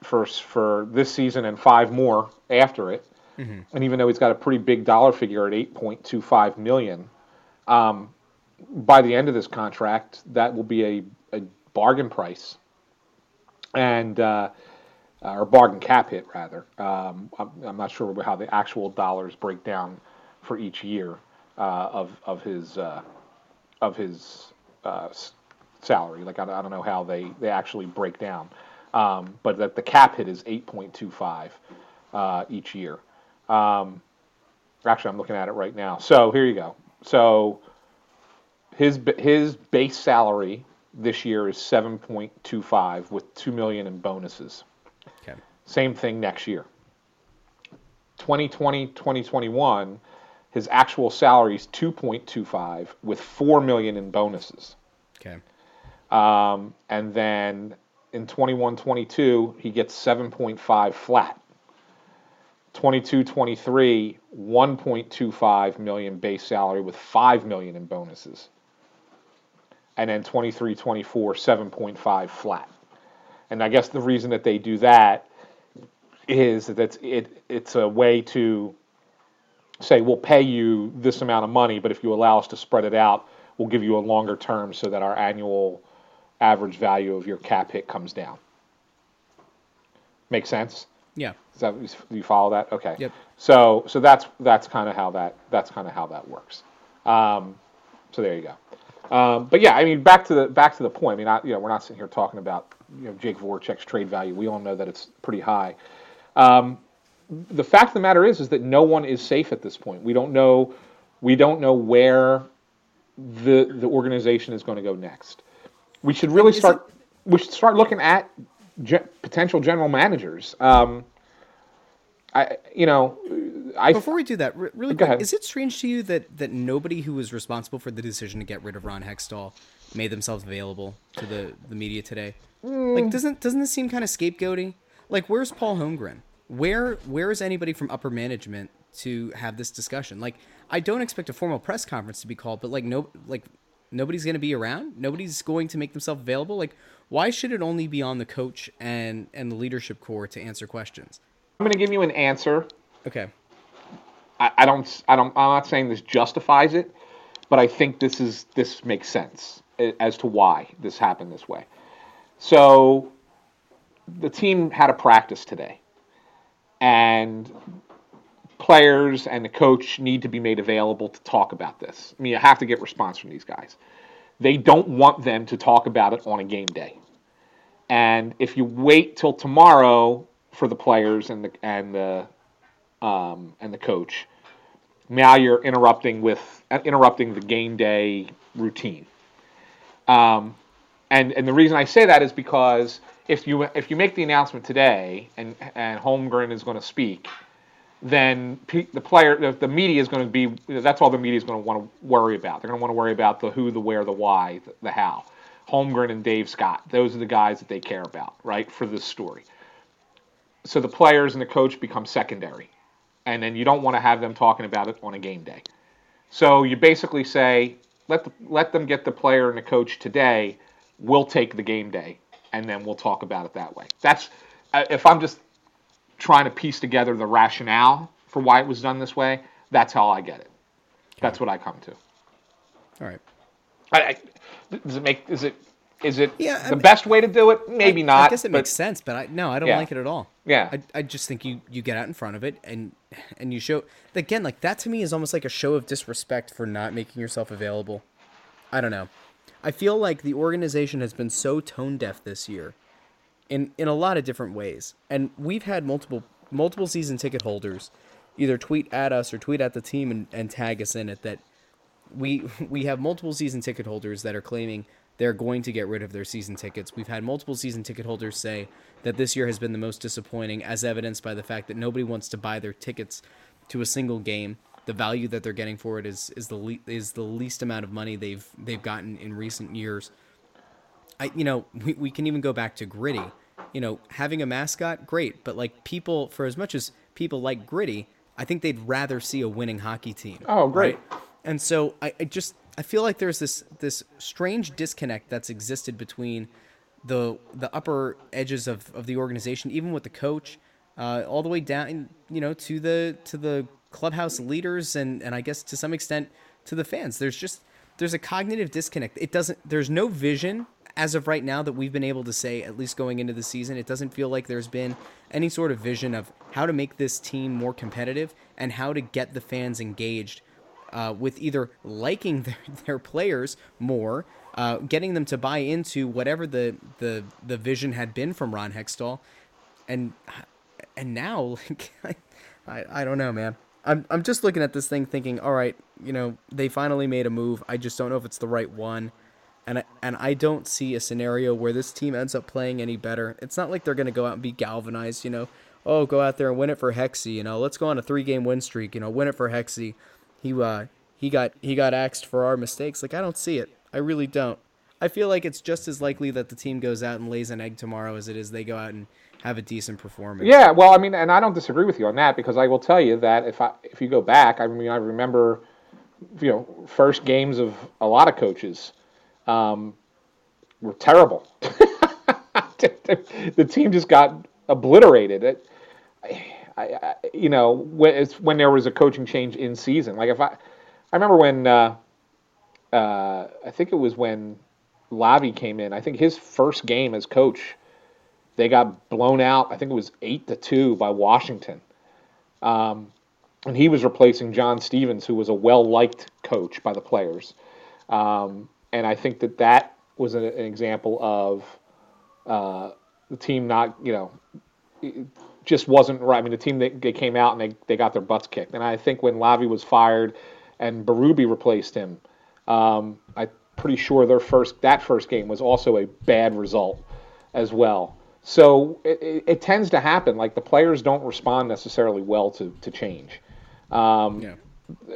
for for this season and five more after it. Mm-hmm. And even though he's got a pretty big dollar figure at 8.25 million, um, by the end of this contract, that will be a, a bargain price, and uh, or bargain cap hit rather. Um, I'm, I'm, not sure how the actual dollars break down for each year uh, of of his uh, of his uh, salary. Like I, I don't know how they, they actually break down, um, but that the cap hit is 8.25 uh, each year. Um, actually, I'm looking at it right now. So here you go. So his his base salary this year is 7.25 with 2 million in bonuses. Okay. Same thing next year. 2020, 2021, his actual salary is 2.25 with 4 million in bonuses. Okay. Um, and then in 21, 22, he gets 7.5 flat. 22, 23, 1.25 million base salary with 5 million in bonuses. And then 23, 24, 7.5 flat. And I guess the reason that they do that is that it it's a way to say we'll pay you this amount of money, but if you allow us to spread it out, we'll give you a longer term so that our annual average value of your cap hit comes down. Make sense? Yeah. Is that you follow that? Okay. Yep. So so that's that's kind of how that that's kind of how that works. Um, so there you go. Um, but yeah, I mean, back to the back to the point. I mean, I, you know, we're not sitting here talking about you know Jake Voracek's trade value. We all know that it's pretty high. Um, the fact of the matter is, is that no one is safe at this point. We don't know, we don't know where the the organization is going to go next. We should really Is start. We should start looking at ge- potential general managers. Um, I, you know, I Before we do that, re- really quick, ahead. is it strange to you that that nobody who was responsible for the decision to get rid of Ron Hextall made themselves available to the the media today? Mm. Like, doesn't doesn't this seem kind of scapegoaty? Like, where's Paul Holmgren? Where where is anybody from upper management to have this discussion? Like, I don't expect a formal press conference to be called, but like no like nobody's going to be around. Nobody's going to make themselves available. Like, why should it only be on the coach and and the leadership core to answer questions? I'm going to give you an answer. Okay. I, I don't. I don't. I'm not saying this justifies it, but I think this is this makes sense eh, as to why this happened this way. So, the team had a practice today, and players and the coach need to be made available to talk about this. I mean, you have to get response from these guys. They don't want them to talk about it on a game day. And if you wait till tomorrow for the players and the and the um, and the coach, now you're interrupting with uh, interrupting the game day routine. Um, and and the reason I say that is because if you if you make the announcement today and and Holmgren is going to speak, then the player the, media is going to be that's all the media is going to want to worry about. They're going to want to worry about the who, the where, the why, the, the how. Holmgren and Dave Scott, those are the guys that they care about, right, for this story. So the players and the coach become secondary, and then you don't want to have them talking about it on a game day. So you basically say, let the, let them get the player and the coach today. We'll take the game day, and then we'll talk about it that way. That's uh, if I'm just trying to piece together the rationale for why it was done this way. That's how I get it. That's what I come to. All right. I, I, does it make is it is it Yeah, I the mean- best way to do it? Maybe I, not. I guess it but makes sense, but I no, I don't Yeah. like it at all. Yeah. I, I just think you you get out in front of it and and you show again like that to me is almost like a show of disrespect for not making yourself available. I don't know. I feel like the organization has been so tone deaf this year in in a lot of different ways. And we've had multiple multiple season ticket holders either tweet at us or tweet at the team and, and tag us in it that we we have multiple season ticket holders that are claiming they're going to get rid of their season tickets. We've had multiple season ticket holders say that this year has been the most disappointing, as evidenced by the fact that nobody wants to buy their tickets to a single game. The value that they're getting for it is is the le- is the least amount of money they've they've gotten in recent years. I you know we, we can even go back to gritty. You know, having a mascot, great, but like people, for as much as people like gritty, I think they'd rather see a winning hockey team. Oh, great. right? And so I, I just I feel like there's this this strange disconnect that's existed between the the upper edges of, of the organization, even with the coach, uh, all the way down, you know, to the to the clubhouse leaders and and I guess to some extent to the fans. There's just there's a cognitive disconnect. It doesn't there's no vision as of right now that we've been able to say at least going into the season. It doesn't feel like there's been any sort of vision of how to make this team more competitive and how to get the fans engaged uh, with either liking their, their players more, uh, getting them to buy into whatever the, the the vision had been from Ron Hextall, and and now like I, I don't know, man. I'm I'm just looking at this thing thinking, all right, you know, they finally made a move. I just don't know if it's the right one. And I, and I don't see a scenario where this team ends up playing any better. It's not like they're going to go out and be galvanized, you know. oh, go out there and win it for Hexy. You know, let's go on a three game win streak. You know, win it for Hexy. He uh, he got he got axed for our mistakes. Like I don't see it. I really don't. I feel like it's just as likely that the team goes out and lays an egg tomorrow as it is they go out and have a decent performance. Yeah, well, I mean, and I don't disagree with you on that because I will tell you that if I if you go back, I mean, I remember, you know, first games of a lot of coaches um, were terrible. the team just got obliterated. It, I, you know, when, it's when there was a coaching change in season. Like if I, I remember when uh, uh, I think it was when Lavi came in. I think his first game as coach, they got blown out. I think it was eight to two by Washington. Um, and he was replacing John Stevens, who was a well liked coach by the players. Um, and I think that that was an, an example of uh, the team not, you know, just wasn't right. I mean, the team they, they came out and they, they got their butts kicked. And I think when Lavi was fired and Berube replaced him, um, I'm pretty sure their first that first game was also a bad result as well. So it, it, it tends to happen. Like the players don't respond necessarily well to, to change. Um, yeah.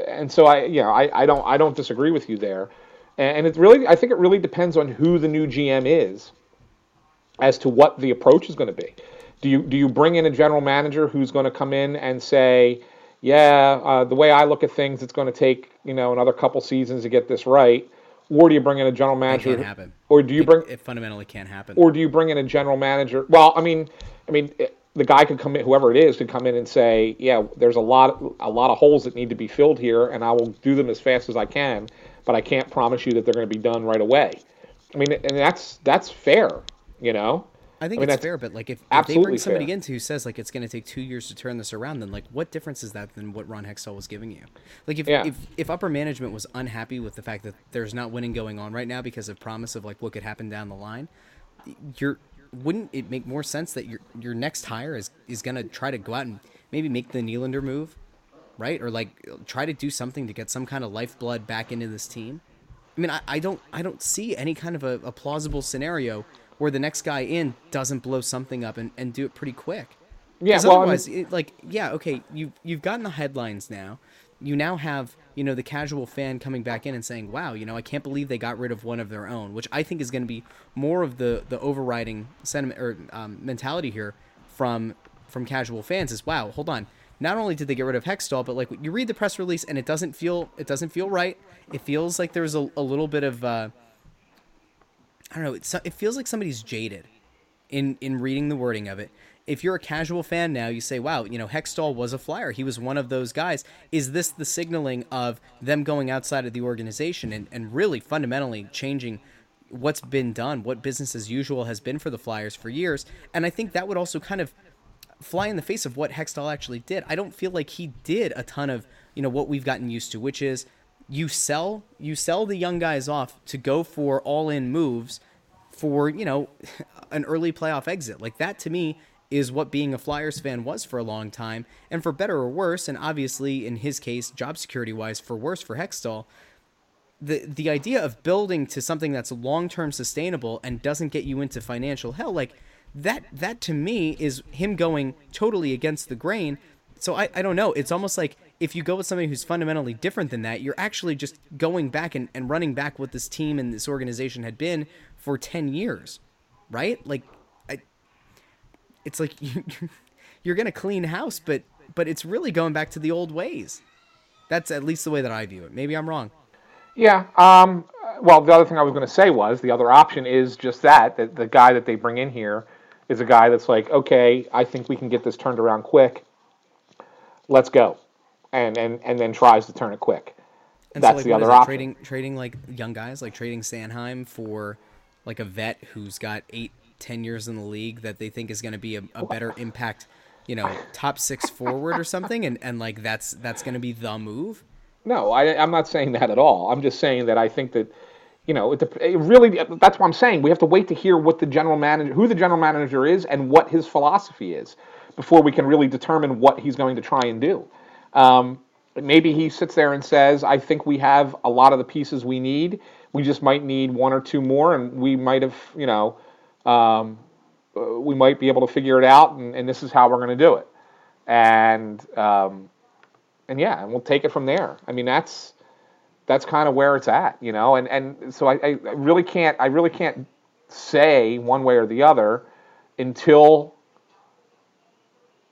And so I, you know, I, I don't I don't disagree with you there. And it really, I think it really depends on who the new GM is as to what the approach is going to be. Do you do you bring in a general manager who's going to come in and say, yeah, uh, the way I look at things, it's going to take you know another couple seasons to get this right, or do you bring in a general manager? It can't happen. Or do you it, bring? It fundamentally can't happen. Or do you bring in a general manager? Well, I mean, I mean, it, the guy could come in, whoever it is, could come in and say, yeah, there's a lot, a lot of holes that need to be filled here, and I will do them as fast as I can but I can't promise you that they're going to be done right away. I mean, and that's that's fair, you know. I think I mean, it's fair, but like if, if they bring somebody fair. in who says like it's going to take two years to turn this around, then like what difference is that than what Ron Hextall was giving you? Like if, yeah. if if upper management was unhappy with the fact that there's not winning going on right now because of promise of like what could happen down the line, you're wouldn't it make more sense that your your next hire is is going to try to go out and maybe make the Nylander move, right? Or like try to do something to get some kind of lifeblood back into this team. I mean, I, I don't I don't see any kind of a, a, plausible scenario where the next guy in doesn't blow something up and, and do it pretty quick. Yeah, well, otherwise, I mean, it, like, yeah, okay, you you've gotten the headlines now. You now have you know the casual fan coming back in and saying, "Wow, you know, I can't believe they got rid of one of their own," which I think is going to be more of the the overriding sentiment or um, mentality here from from casual fans is, "Wow, hold on, not only did they get rid of Hextall, but like you read the press release and it doesn't feel it doesn't feel right. It feels like there's a, a little bit of uh, I don't know. It's, it feels like somebody's jaded in in reading the wording of it. If you're a casual fan now, you say, "Wow, you know Hextall was a flyer. He was one of those guys." Is this the signaling of them going outside of the organization and, and really fundamentally changing? what's been done, what business as usual has been for the Flyers for years. And I think that would also kind of fly in the face of what Hextall actually did. I don't feel like he did a ton of you know what we've gotten used to, which is you sell you sell the young guys off to go for all in moves for you know an early playoff exit. Like that to me is what being a Flyers fan was for a long time, and for better or worse, and obviously in his case, job security wise, for worse for Hextall. The, the idea of building to something that's long term sustainable and doesn't get you into financial hell, like that that to me is him going totally against the grain. So I, I don't know. It's almost like if you go with somebody who's fundamentally different than that, you're actually just going back and, and running back what this team and this organization had been for 10 years, right? Like, I, it's like you, you're going to clean house, but, but it's really going back to the old ways. That's at least the way that I view it. Maybe I'm wrong. Yeah. Um, well, the other thing I was going to say was the other option is just that, that the guy that they bring in here – is a guy that's like, okay, I think we can get this turned around quick. Let's go, and and and then tries to turn it quick. And that's so, like, the other option. Trading trading like young guys, like trading Sanheim for like a vet who's got eight, ten years in the league that they think is going to be a, a better impact, you know, top six forward or something, and and like that's that's going to be the move. No, I, I'm not saying that at all. I'm just saying that I think that you know, it, it, really that's what I'm saying. We have to wait to hear what the general manager, who the general manager is, and what his philosophy is before we can really determine what he's going to try and do. Um, maybe he sits there and says, "I think we have a lot of the pieces we need. We just might need one or two more, and we might have, you know." Um, we might be able to figure it out, and, and this is how we're going to do it. And um, and yeah, and we'll take it from there. I mean, that's that's kind of where it's at, you know. And and so I, I really can't I really can't say one way or the other until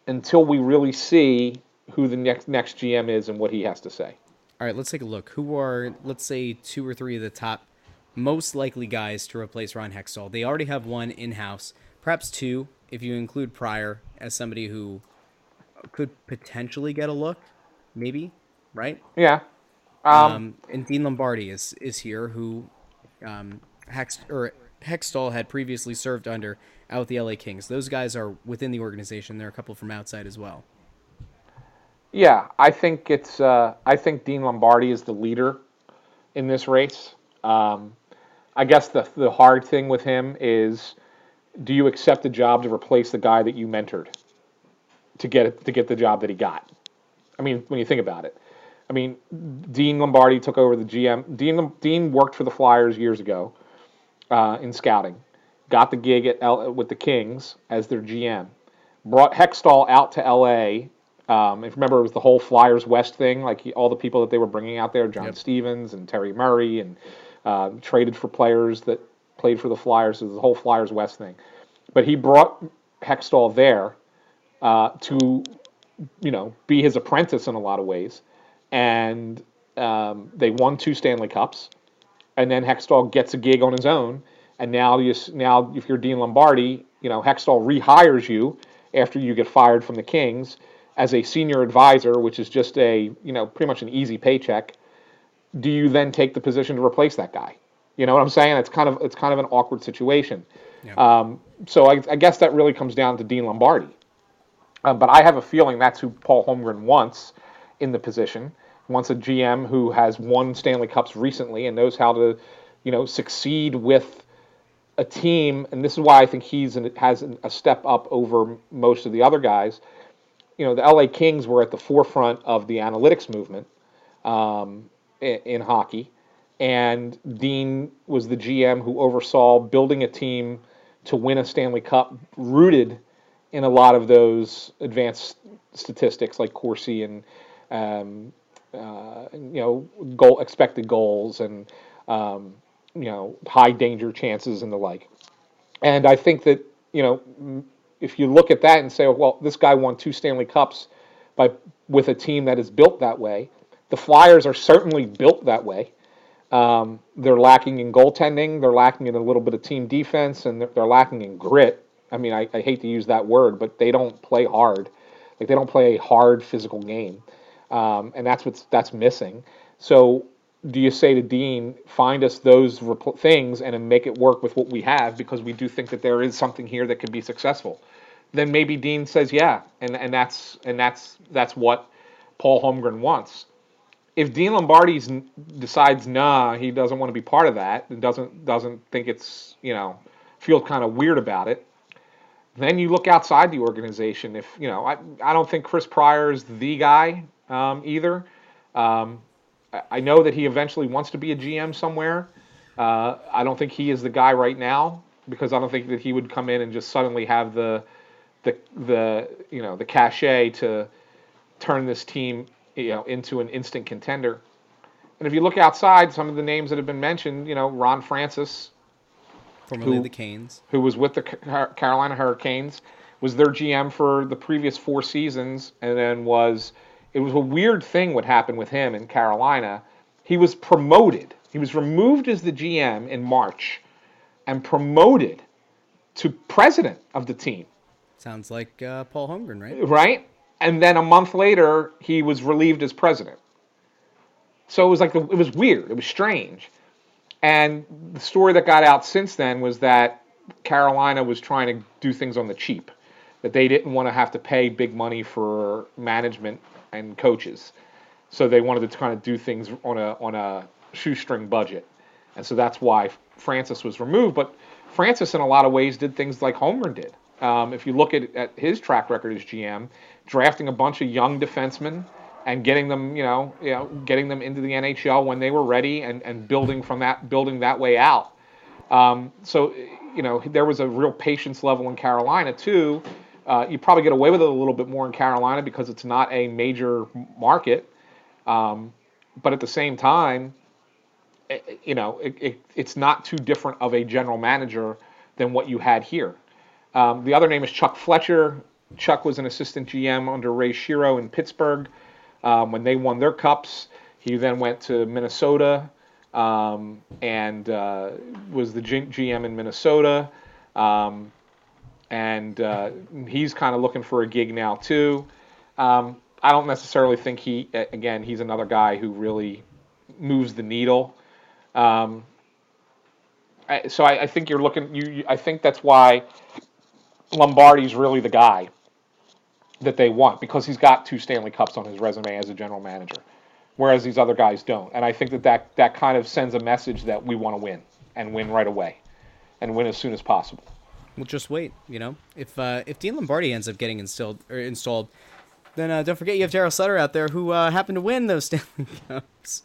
until we really see who the next next GM is and what he has to say. All right, let's take a look. Who are let's say two or three of the top most likely guys to replace Ron Hextall? They already have one in house, perhaps two if you include Pryor as somebody who could potentially get a look, maybe, right? Yeah. Um, um, and Dean Lombardi is is here, who um, Hex or Hextall had previously served under out with the LA Kings. Those guys are within the organization. There are a couple from outside as well. Yeah, I think it's. Uh, I think Dean Lombardi is the leader in this race. Um, I guess the the hard thing with him is, do you accept the job to replace the guy that you mentored to get to get the job that he got? I mean, when you think about it, I mean, Dean Lombardi took over the GM. Dean Dean worked for the Flyers years ago uh, in scouting got the gig at L- with the Kings as their GM, brought Hextall out to LA. Um, if remember, it was the whole Flyers West thing, like he, all the people that they were bringing out there, John yep. Stevens and Terry Murray, and uh, traded for players that played for the Flyers. It was the whole Flyers West thing. But he brought Hextall there uh, to, you know, be his apprentice in a lot of ways, and um, they won two Stanley Cups. And then Hextall gets a gig on his own and now you now if you're Dean Lombardi, you know Hextall rehires you after you get fired from the Kings as a senior advisor, which is just a you know pretty much an easy paycheck. Do you then take the position to replace that guy? You know what I'm saying? It's kind of it's kind of an awkward situation. Yeah. Um, so I, I, guess that really comes down to Dean Lombardi. Um, but I have a feeling that's who Paul Holmgren wants in the position. Wants a GM who has won Stanley Cups recently and knows how to, you know, succeed with a team, and this is why I think he's an, has a step up over most of the other guys. You know, the LA Kings were at the forefront of the analytics movement um, in, in, hockey, and Dean was the GM who oversaw building a team to win a Stanley Cup, rooted in a lot of those advanced statistics like Corsi and um, uh, you know goal expected goals and um, you know high danger chances and the like. And I think that you know if you look at that and say, well, this guy won two Stanley Cups by with a team that is built that way. The Flyers are certainly built that way. Um, they're lacking in goaltending. They're lacking in a little bit of team defense, and they're, they're lacking in grit. I mean, I, I, hate to use that word, but they don't play hard. Like they don't play a hard physical game, um, and that's what's that's missing. So do you say to Dean, find us those things and make it work with what we have because we do think that there is something here that could be successful? Then maybe Dean says yeah, and and that's and that's that's what Paul Holmgren wants. If Dean Lombardi decides nah, he doesn't want to be part of that, and doesn't doesn't think it's you know feel kind of weird about it, then you look outside the organization. If you know, I I don't think Chris Pryor is the guy um, either. Um, I know that he eventually wants to be a GM somewhere. Uh, I don't think he is the guy right now because I don't think that he would come in and just suddenly have the the the you know the cachet to turn this team you know into an instant contender. And if you look outside, some of the names that have been mentioned, you know, Ron Francis, formerly who, the Canes, who was with the Carolina Hurricanes, was their GM for the previous four seasons, and then was it was a weird thing what happened with him in Carolina. He was promoted. He was removed as the GM in March and promoted to president of the team. Sounds like uh, Paul Holmgren, right? Right. And then a month later, he was relieved as president. So it was like the, it was weird. It was strange. And the story that got out since then was that Carolina was trying to do things on the cheap, that they didn't want to have to pay big money for management and coaches. So they wanted to kind of do things on a on a shoestring budget, and so that's why Francis was removed. But Francis, in a lot of ways, did things like Holmgren did. Um, if you look at, at his track record as GM, drafting a bunch of young defensemen and getting them, you know, you know, getting them into the NHL when they were ready, and, and building from that, building that way out. Um, so, you know, there was a real patience level in Carolina too. Uh, you probably get away with it a little bit more in Carolina because it's not a major market. Um, but at the same time, it, eh, eh, you know, it, it, it's not too different of a general manager than what you had here. Um, the other name is Chuck Fletcher. Chuck was an assistant GM under Ray Shero in Pittsburgh um, when they won their cups. He then went to Minnesota um, and uh, was the G- GM in Minnesota. Um, and uh, he's kind of looking for a gig now too. Um, I don't necessarily think he, again, he's another guy who really moves the needle. Um, I, so I, I, think you're looking. You, you, I think that's why Lombardi's really the guy that they want because he's got two Stanley Cups on his resume as a general manager, whereas these other guys don't. And I think that that, that kind of sends a message that we want to win and win right away, and win as soon as possible. We'll just wait. You know, if uh, if Dean Lombardi ends up getting installed or installed, then uh, don't forget you have Daryl Sutter out there who uh, happened to win those Stanley Cups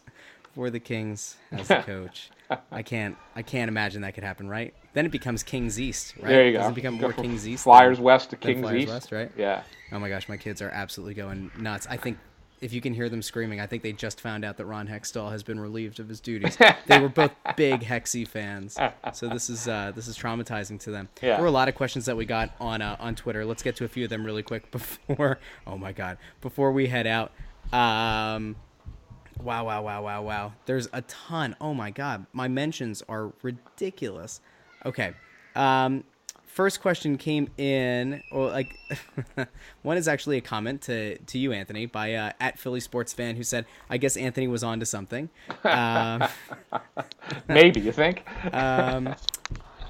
for the Kings as the coach. I can't I can't imagine that could happen, right? Then it becomes Kings East, right? There you Doesn't go. become go more Kings East. Flyers West to Kings Flyers East. West, right? Yeah. Oh my gosh, my kids are absolutely going nuts. I think if you can hear them screaming, I think they just found out that Ron Hextall has been relieved of his duties. they were both big Hexy fans, so this is uh, this is traumatizing to them. Yeah. There were a lot of questions that we got on uh, on Twitter. Let's get to a few of them really quick before. Oh my God! Before we head out. Um, Wow, wow, wow, wow, wow. There's a ton. Oh my god. My mentions are ridiculous. Okay. Um first question came in or like one is actually a comment to to you Anthony by uh, at Philly sports fan who said I guess Anthony was on to something. Um, Maybe you think? um,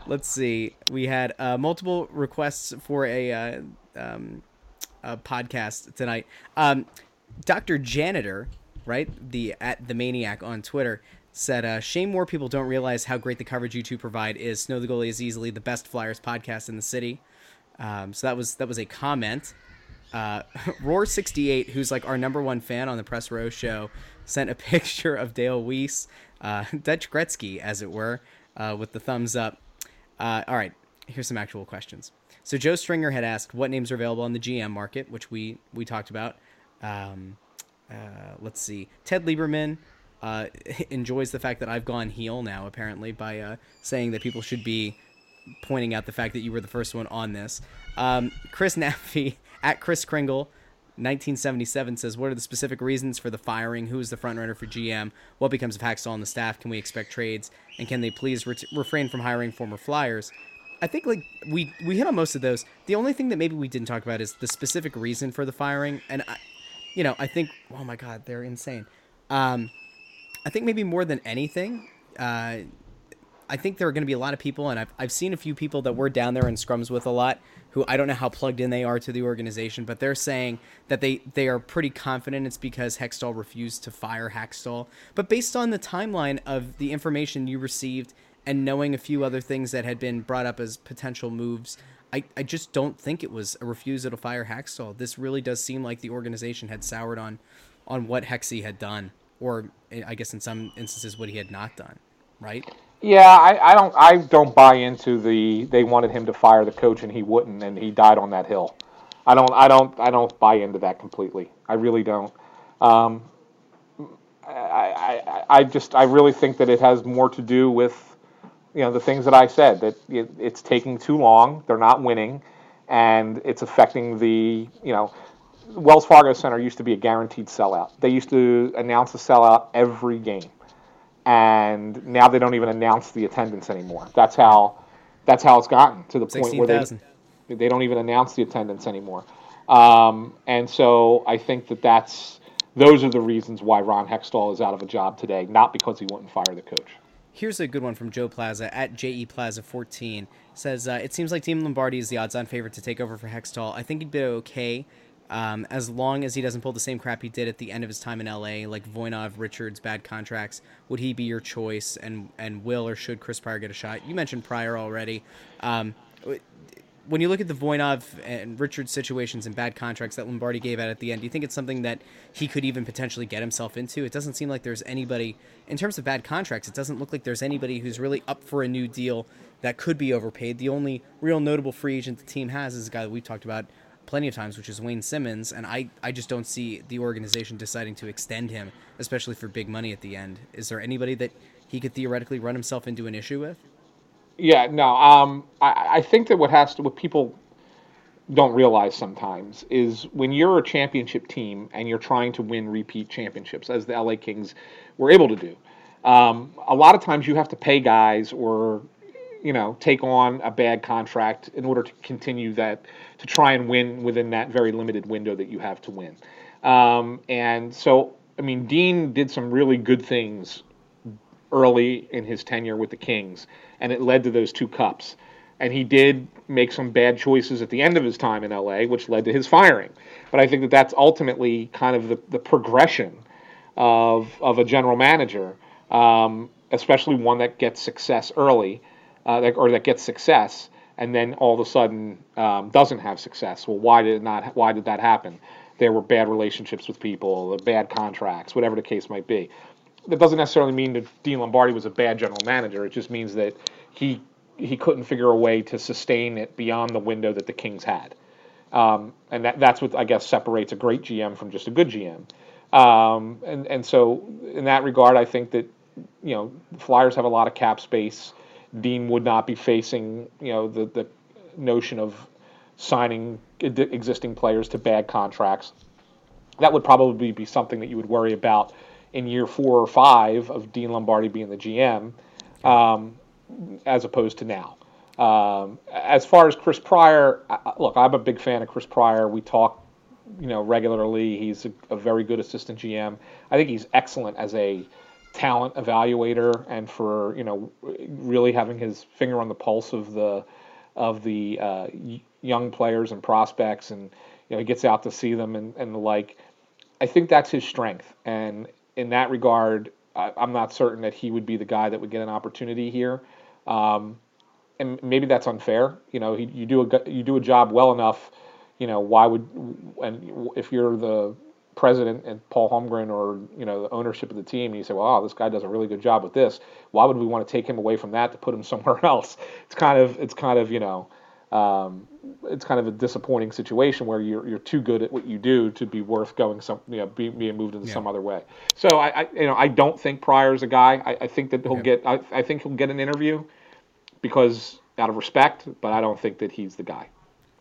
let's see. We had uh, multiple requests for a, uh, um, a podcast tonight. Um, Dr. Janitor right? The at the maniac on Twitter said, uh, "Shame more people don't realize how great the coverage you two provide is. Snow the Goalie is easily the best Flyers podcast in the city." Um, so that was that was a comment. Uh, Roar68, who's like our number one fan on the Press Row show, sent a picture of Dale Weise, uh, Dutch Gretzky, as it were, uh, with the thumbs up. Uh, all right, here's some actual questions. So Joe Stringer had asked what names are available on the GM market, which we we talked about. Um, uh, let's see. Ted Lieberman uh, enjoys the fact that I've gone heel now, apparently, by uh, saying that people should be pointing out the fact that you were the first one on this. Um, Chris Naffy at Chris Kringle. 1977 says, What are the specific reasons for the firing? Who is the frontrunner for GM? What becomes of Hakstol and the staff? Can we expect trades? And can they please re- refrain from hiring former Flyers? I think like we we hit on most of those. The only thing that maybe we didn't talk about is the specific reason for the firing. And I, you know, I think, oh my God, they're insane. Um, I think maybe more than anything, uh, I think there are going to be a lot of people, and I've, I've seen a few people that we're down there in scrums with a lot who I don't know how plugged in they are to the organization, but they're saying that they, they are pretty confident it's because Hextall refused to fire Hakstol. But based on the timeline of the information you received and knowing a few other things that had been brought up as potential moves, I, I just don't think it was a refusal to fire Hakstol. This really does seem like the organization had soured on on what Hexy had done, or eh, I guess in some instances what he had not done, right? Yeah, I, I don't I don't buy into the they wanted him to fire the coach and he wouldn't and he died on that hill. I don't I don't I don't buy into that completely. I really don't. Um, I, I I just I really think that it has more to do with you know the things that I said that it, it's taking too long. They're not winning, and it's affecting the you know. Wells Fargo Center used to be a guaranteed sellout. They used to announce a sellout every game, and now they don't even announce the attendance anymore. That's how that's how it's gotten to the point where they they don't even announce the attendance anymore. Um, and so I think that that's those are the reasons why Ron Hextall is out of a job today, not because he wouldn't fire the coach. Here's a good one from Joe Plaza at JE Plaza 14. Says uh, it seems like Dean Lombardi is the odds-on favorite to take over for Hextall. I think he'd be okay um, as long as he doesn't pull the same crap he did at the end of his time in LA, like Voynov, Richards, bad contracts. Would he be your choice? And and will or should Chris Pryor get a shot? You mentioned Pryor already. Um, when you look at the Voynov and Richards situations and bad contracts that Lombardi gave out at the end, do you think it's something that he could even potentially get himself into? It doesn't seem like there's anybody, in terms of bad contracts, it doesn't look like there's anybody who's really up for a new deal that could be overpaid. The only real notable free agent the team has is a guy that we've talked about plenty of times, which is Wayne Simmonds, and I, I just don't see the organization deciding to extend him, especially for big money at the end. Is there anybody that he could theoretically run himself into an issue with? Yeah, no. Um, I, I think that what has to, what people don't realize sometimes is when you're a championship team and you're trying to win repeat championships, as the LA Kings were able to do. Um, a lot of times you have to pay guys or you know take on a bad contract in order to continue that to try and win within that very limited window that you have to win. Um, and so, I mean, Dean did some really good things early in his tenure with the Kings, and it led to those two cups. And he did make some bad choices at the end of his time in LA, which led to his firing. But I think that that's ultimately kind of the, the progression of, of a general manager, um, especially one that gets success early, uh, that, or that gets success and then all of a sudden um, doesn't have success. Well, why did it not? Why did that happen? There were bad relationships with people, bad contracts, whatever the case might be that doesn't necessarily mean that Dean Lombardi was a bad general manager. It just means that he he couldn't figure a way to sustain it beyond the window that the Kings had, um, and that, that's what I guess separates a great GM from just a good GM. Um, and and so in that regard, I think that you know the Flyers have a lot of cap space. Dean would not be facing you know the the notion of signing existing players to bad contracts. That would probably be something that you would worry about in year four or five of Dean Lombardi being the GM, um, as opposed to now. Um, as far as Chris Pryor, look, I'm a big fan of Chris Pryor. We talk, you know, regularly. He's a, a very good assistant GM. I think he's excellent as a talent evaluator and for you know really having his finger on the pulse of the of the uh, young players and prospects and you know he gets out to see them and, and the like I think that's his strength and in that regard, I, am not certain that he would be the guy that would get an opportunity here. Um, and maybe that's unfair. You know, he, you do a you do a job well enough. You know, why would and if you're the president and Paul Holmgren or you know the ownership of the team, and you say, "Well, oh, this guy does a really good job with this," why would we want to take him away from that to put him somewhere else? It's kind of it's kind of you know um, it's kind of a disappointing situation where you're you're too good at what you do to be worth going some you know be, being moved into yeah. some other way. So I, I, you know I don't think Pryor's a guy. I, I think that he'll okay. get I, I think he'll get an interview because out of respect, but I don't think that he's the guy.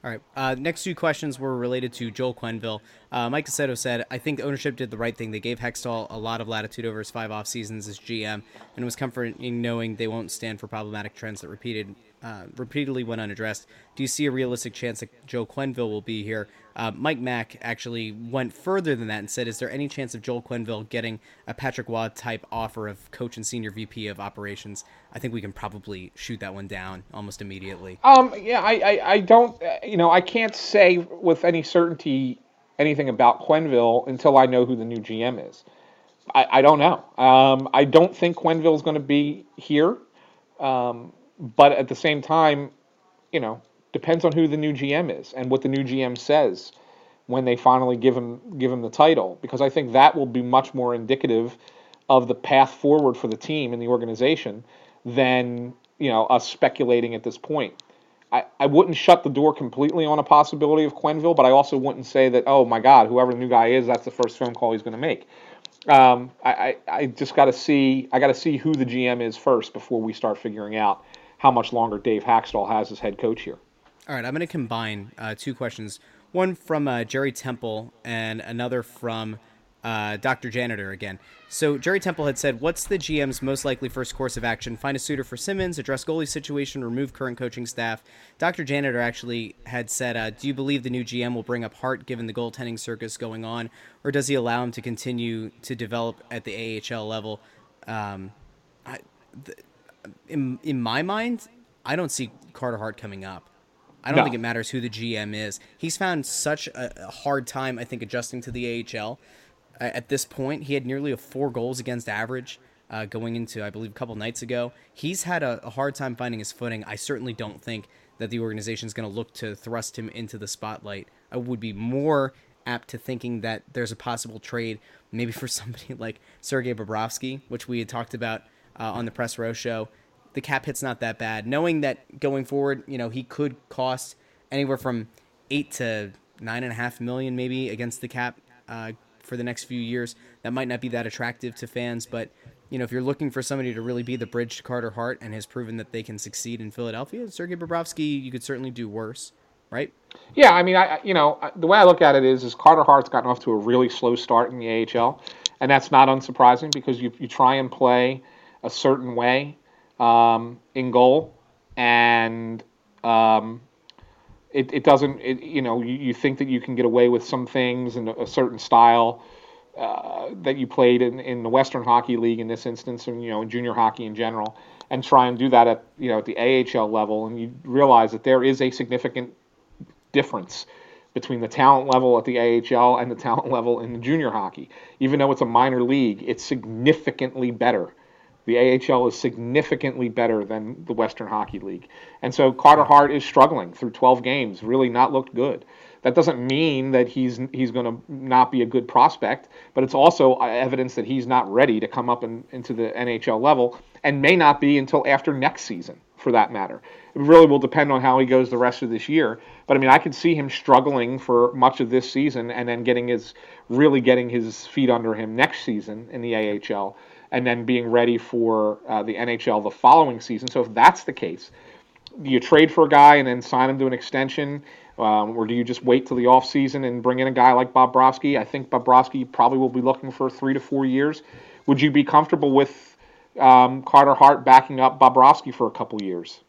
All right. Uh, next two questions were related to Joel Quenneville. Uh, Mike Cassetto said, I think ownership did the right thing. They gave Hextall a lot of latitude over his five off seasons as GM, and it was comforting knowing they won't stand for problematic trends that repeated uh, repeatedly went unaddressed. Do you see a realistic chance that Joe Quenneville will be here? Uh, Mike Mack actually went further than that and said, "Is there any chance of Joel Quenneville getting a Patrick Roy type offer of coach and senior VP of operations?" I think we can probably shoot that one down almost immediately. Um, yeah, I, I, I don't, you know, I can't say with any certainty anything about Quenneville until I know who the new GM is. I, I don't know. Um, I don't think Quenneville is going to be here. Um, but at the same time, you know, depends on who the new GM is and what the new GM says when they finally give him give him the title because I think that will be much more indicative of the path forward for the team and the organization than you know us speculating at this point. I, I wouldn't shut the door completely on a possibility of Quenneville, but I also wouldn't say that oh my God, whoever the new guy is, that's the first phone call he's going to make. Um, I, I, I just got to see I got to see who the GM is first before we start figuring out how much longer Dave Hakstol has as head coach here. All right, I'm going to combine uh, two questions. One from uh, Jerry Temple and another from uh, Dr. Janitor again. So Jerry Temple had said, "What's the GM's most likely first course of action? Find a suitor for Simmonds, address goalie situation, remove current coaching staff." Dr. Janitor actually had said, uh, "Do you believe the new GM will bring up Hart given the goaltending circus going on, or does he allow him to continue to develop at the AHL level?" Um, I, th- in in my mind, I don't see Carter Hart coming up. I don't no. think it matters who the GM is. He's found such a, a hard time, I think, adjusting to the AHL. Uh, at this point, he had nearly a four goals against average uh, going into, I believe, a couple nights ago. He's had a, a hard time finding his footing. I certainly don't think that the organization is going to look to thrust him into the spotlight. I would be more apt to thinking that there's a possible trade, maybe for somebody like Sergei Bobrovsky, which we had talked about uh, on the press row show. The cap hit's not that bad. Knowing that going forward, you know, he could cost anywhere from eight to nine and a half million, maybe against the cap uh, for the next few years. That might not be that attractive to fans, but you know, if you're looking for somebody to really be the bridge to Carter Hart and has proven that they can succeed in Philadelphia, Sergei Bobrovsky, you could certainly do worse, right? Yeah, I mean, I you know the way I look at it is, is Carter Hart's gotten off to a really slow start in the AHL, and that's not unsurprising because you you try and play a certain way um, in goal, and um, it, it doesn't. It, you know, you, you think that you can get away with some things and a, certain style uh, that you played in, in the Western Hockey League in this instance, and you know, in junior hockey in general, and try and do that at you know at the AHL level, and you realize that there is a significant difference between the talent level at the AHL and the talent level in the junior hockey. Even though it's a minor league, it's significantly better. The AHL is significantly better than the Western Hockey League. And so Carter Hart is struggling through 12 games, really not looked good. That doesn't mean that he's he's going to not be a good prospect, but it's also uh, evidence that he's not ready to come up in, into the NHL level and may not be until after next season, for that matter. It really will depend on how he goes the rest of this year. But I mean, I could see him struggling for much of this season and then getting his really getting his feet under him next season in the AHL and then being ready for uh, the NHL the following season. So if that's the case, do you trade for a guy and then sign him to an extension? Um, or do you just wait till the offseason and bring in a guy like Bobrovsky? I think Bobrovsky probably will be looking for three to four years. Would you be comfortable with um, Carter Hart backing up Bobrovsky for a couple years?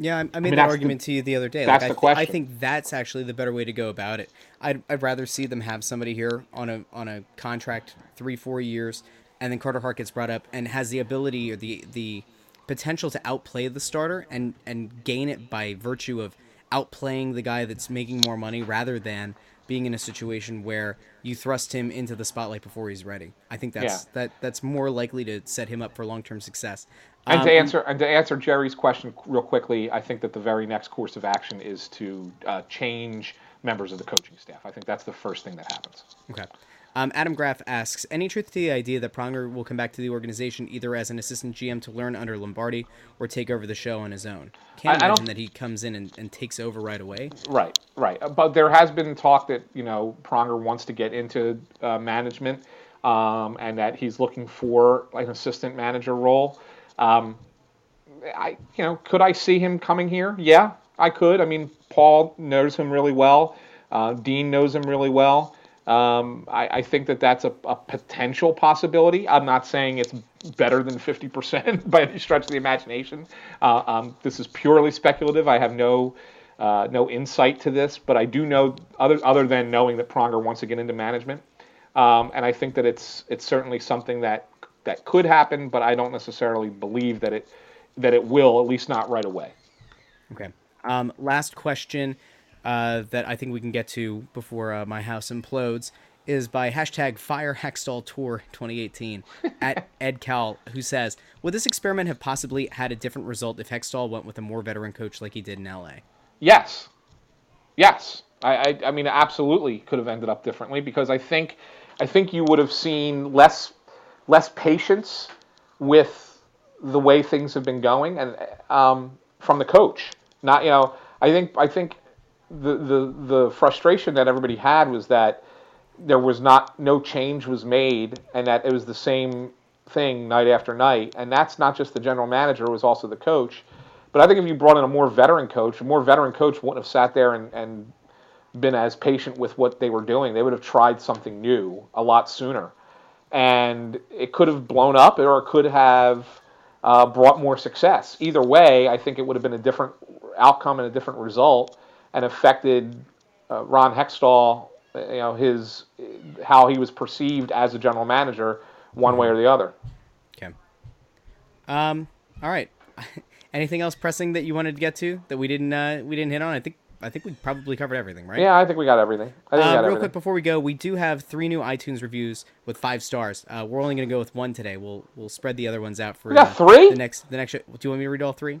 Yeah, I, I made I mean, that argument the, to you the other day. That's like, the question. I think that's actually the better way to go about it. I'd, I'd rather see them have somebody here on a on a contract three four years, and then Carter Hart gets brought up and has the ability or the the potential to outplay the starter and and gain it by virtue of outplaying the guy that's making more money rather than being in a situation where you thrust him into the spotlight before he's ready. I think that's yeah. that that's more likely to set him up for long term success. And um, to answer and to answer Jerry's question real quickly, I think that the very next course of action is to uh, change members of the coaching staff. I think that's the first thing that happens. Okay. Um, Adam Graff asks, any truth to the idea that Pronger will come back to the organization either as an assistant GM to learn under Lombardi or take over the show on his own? Can't I, imagine I that he comes in and, and takes over right away. Right, right. But there has been talk that you know Pronger wants to get into uh, management um, and that he's looking for like an assistant manager role. Um, I, you know, could I see him coming here? Yeah, I could. I mean, Paul knows him really well. Uh, Dean knows him really well. Um, I, I, think that that's a, a, potential possibility. I'm not saying it's better than 50% by any stretch of the imagination. Uh, um, this is purely speculative. I have no uh, no insight to this, but I do know other other than knowing that Pronger wants to get into management, um, and I think that it's it's certainly something that that could happen, but I don't necessarily believe that it that it will, at least not right away. Okay. Um, last question uh, that I think we can get to before uh, my house implodes is by hashtag Fire Hextall Tour 2018 at Ed Cal, who says, "Would this experiment have possibly had a different result if Hextall went with a more veteran coach like he did in LA?" Yes, yes. I, I, I mean, absolutely could have ended up differently because I think, I think you would have seen less, less patience with the way things have been going and um, from the coach. Not, you know, I think, I think the, the the frustration that everybody had was that there was not no change was made and that it was the same thing night after night. And that's not just the general manager it was also the coach. But i think if you brought in a more veteran coach a more veteran coach wouldn't have sat there and, and been as patient with what they were doing. They would have tried something new a lot sooner. And it could have blown up or it could have uh, brought more success. Either way i think it would have been a different outcome and a different result and affected uh, Ron Hextall, you know, his how he was perceived as a general manager, one way or the other. Okay. Um. All right. Anything else pressing that you wanted to get to that we didn't uh, we didn't hit on? I think I think we probably covered everything, right? Yeah, I think we got everything. I think uh, got real everything. quick before we go, we do have three new iTunes reviews with five stars. Uh, we're only going to go with one today. We'll we'll spread the other ones out for we got uh, three. The next the next. Show. Do you want me to read all three?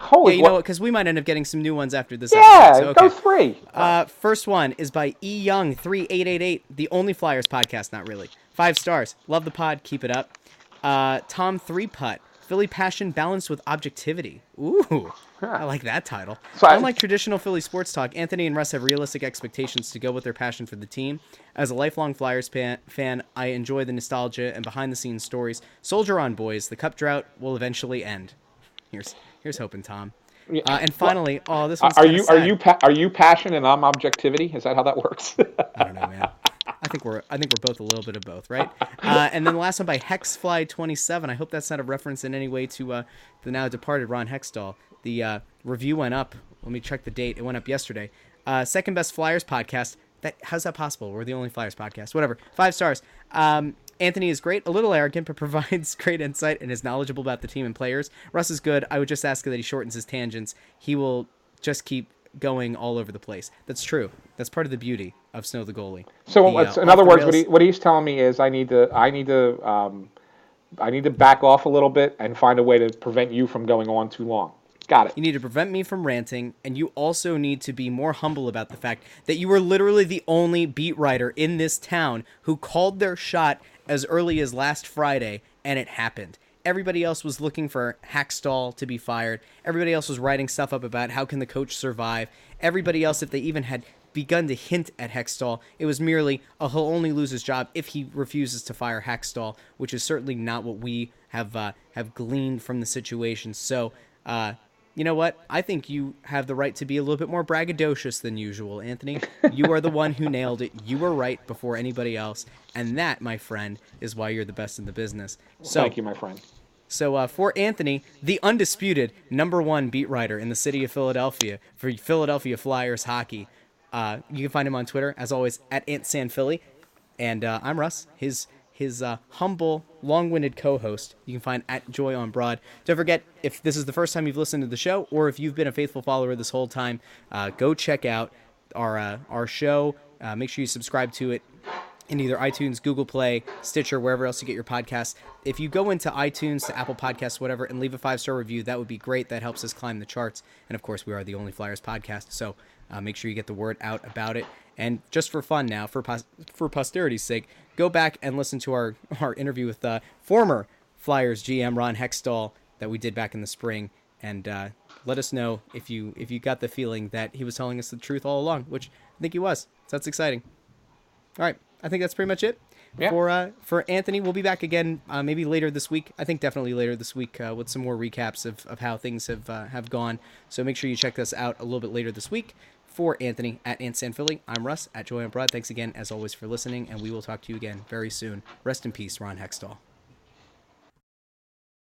Holy yeah, you what- know what? Because we might end up getting some new ones after this Yeah, episode. so go three. Uh, first one is by E Young three eight eight eight, the only Flyers podcast. Not really. Five stars. Love the pod. Keep it up. Uh, Tom three putt. Philly passion balanced with objectivity. Ooh, I like that title. So I- Unlike traditional Philly sports talk, Anthony and Russ have realistic expectations to go with their passion for the team. As a lifelong Flyers fan, fan I enjoy the nostalgia and behind the scenes stories. Soldier on, boys. The cup drought will eventually end. Here's here's hoping, Tom. Uh, and finally, oh, this one's are you are you pa- are you passion and I'm objectivity? Is that how that works? I don't know, man. I think we're I think we're both a little bit of both, right? Uh, and then the last one by Hexfly27. I hope that's not a reference in any way to uh, the now departed Ron Hextall. The uh, review went up. Let me check the date. It went up yesterday. Uh, second best Flyers podcast. That how's that possible? We're the only Flyers podcast. Whatever. Five stars. Um, Anthony is great, a little arrogant, but provides great insight and is knowledgeable about the team and players. Russ is good. I would just ask that he shortens his tangents. He will just keep going all over the place. That's true. That's part of the beauty of Snow the goalie. So, The, uh, in other the words, what, he, what he's telling me is, I need to, I need to, um, I need to back off a little bit and find a way to prevent you from going on too long. Got it. You need to prevent me from ranting, and you also need to be more humble about the fact that you were literally the only beat writer in this town who called their shot as early as last Friday, and it happened. Everybody else was looking for Hakstol to be fired. Everybody else was writing stuff up about how can the coach survive. Everybody else, if they even had begun to hint at Hextall, it was merely, oh, he'll only lose his job if he refuses to fire Hakstol, which is certainly not what we have uh, have gleaned from the situation. So, uh, you know what? I think you have the right to be a little bit more braggadocious than usual, Anthony. You are the one who nailed it. You were right before anybody else, and that, my friend, is why you're the best in the business. So, Thank you, my friend. so uh, for Anthony, the undisputed number one beat writer in the city of Philadelphia for Philadelphia Flyers hockey, uh, you can find him on Twitter as always at AntSanPhilly, and uh, I'm Russ, his his uh, humble, long-winded co-host. You can find at Joy on Broad. Don't forget if this is the first time you've listened to the show, or if you've been a faithful follower this whole time, uh, go check out our uh, our show. Uh, make sure you subscribe to it in either iTunes, Google Play, Stitcher, wherever else you get your podcasts. If you go into iTunes, to Apple Podcasts, whatever, and leave a five star review, that would be great. That helps us climb the charts. And of course, we are the only Flyers podcast, so uh, make sure you get the word out about it. And just for fun now, for pos- for posterity's sake, go back and listen to our our interview with uh, former Flyers GM Ron Hextall that we did back in the spring, and uh, let us know if you if you got the feeling that he was telling us the truth all along, which I think he was. So that's exciting. All right, I think that's pretty much it. Yeah. For uh, for Anthony, we'll be back again uh, maybe later this week. I think definitely later this week uh, with some more recaps of, of how things have uh, have gone. So make sure you check us out a little bit later this week. For Anthony at Ant San Philly, I'm Russ at Joy on Broad. Thanks again as always for listening, and we will talk to you again very soon. Rest in peace, Ron Hextall.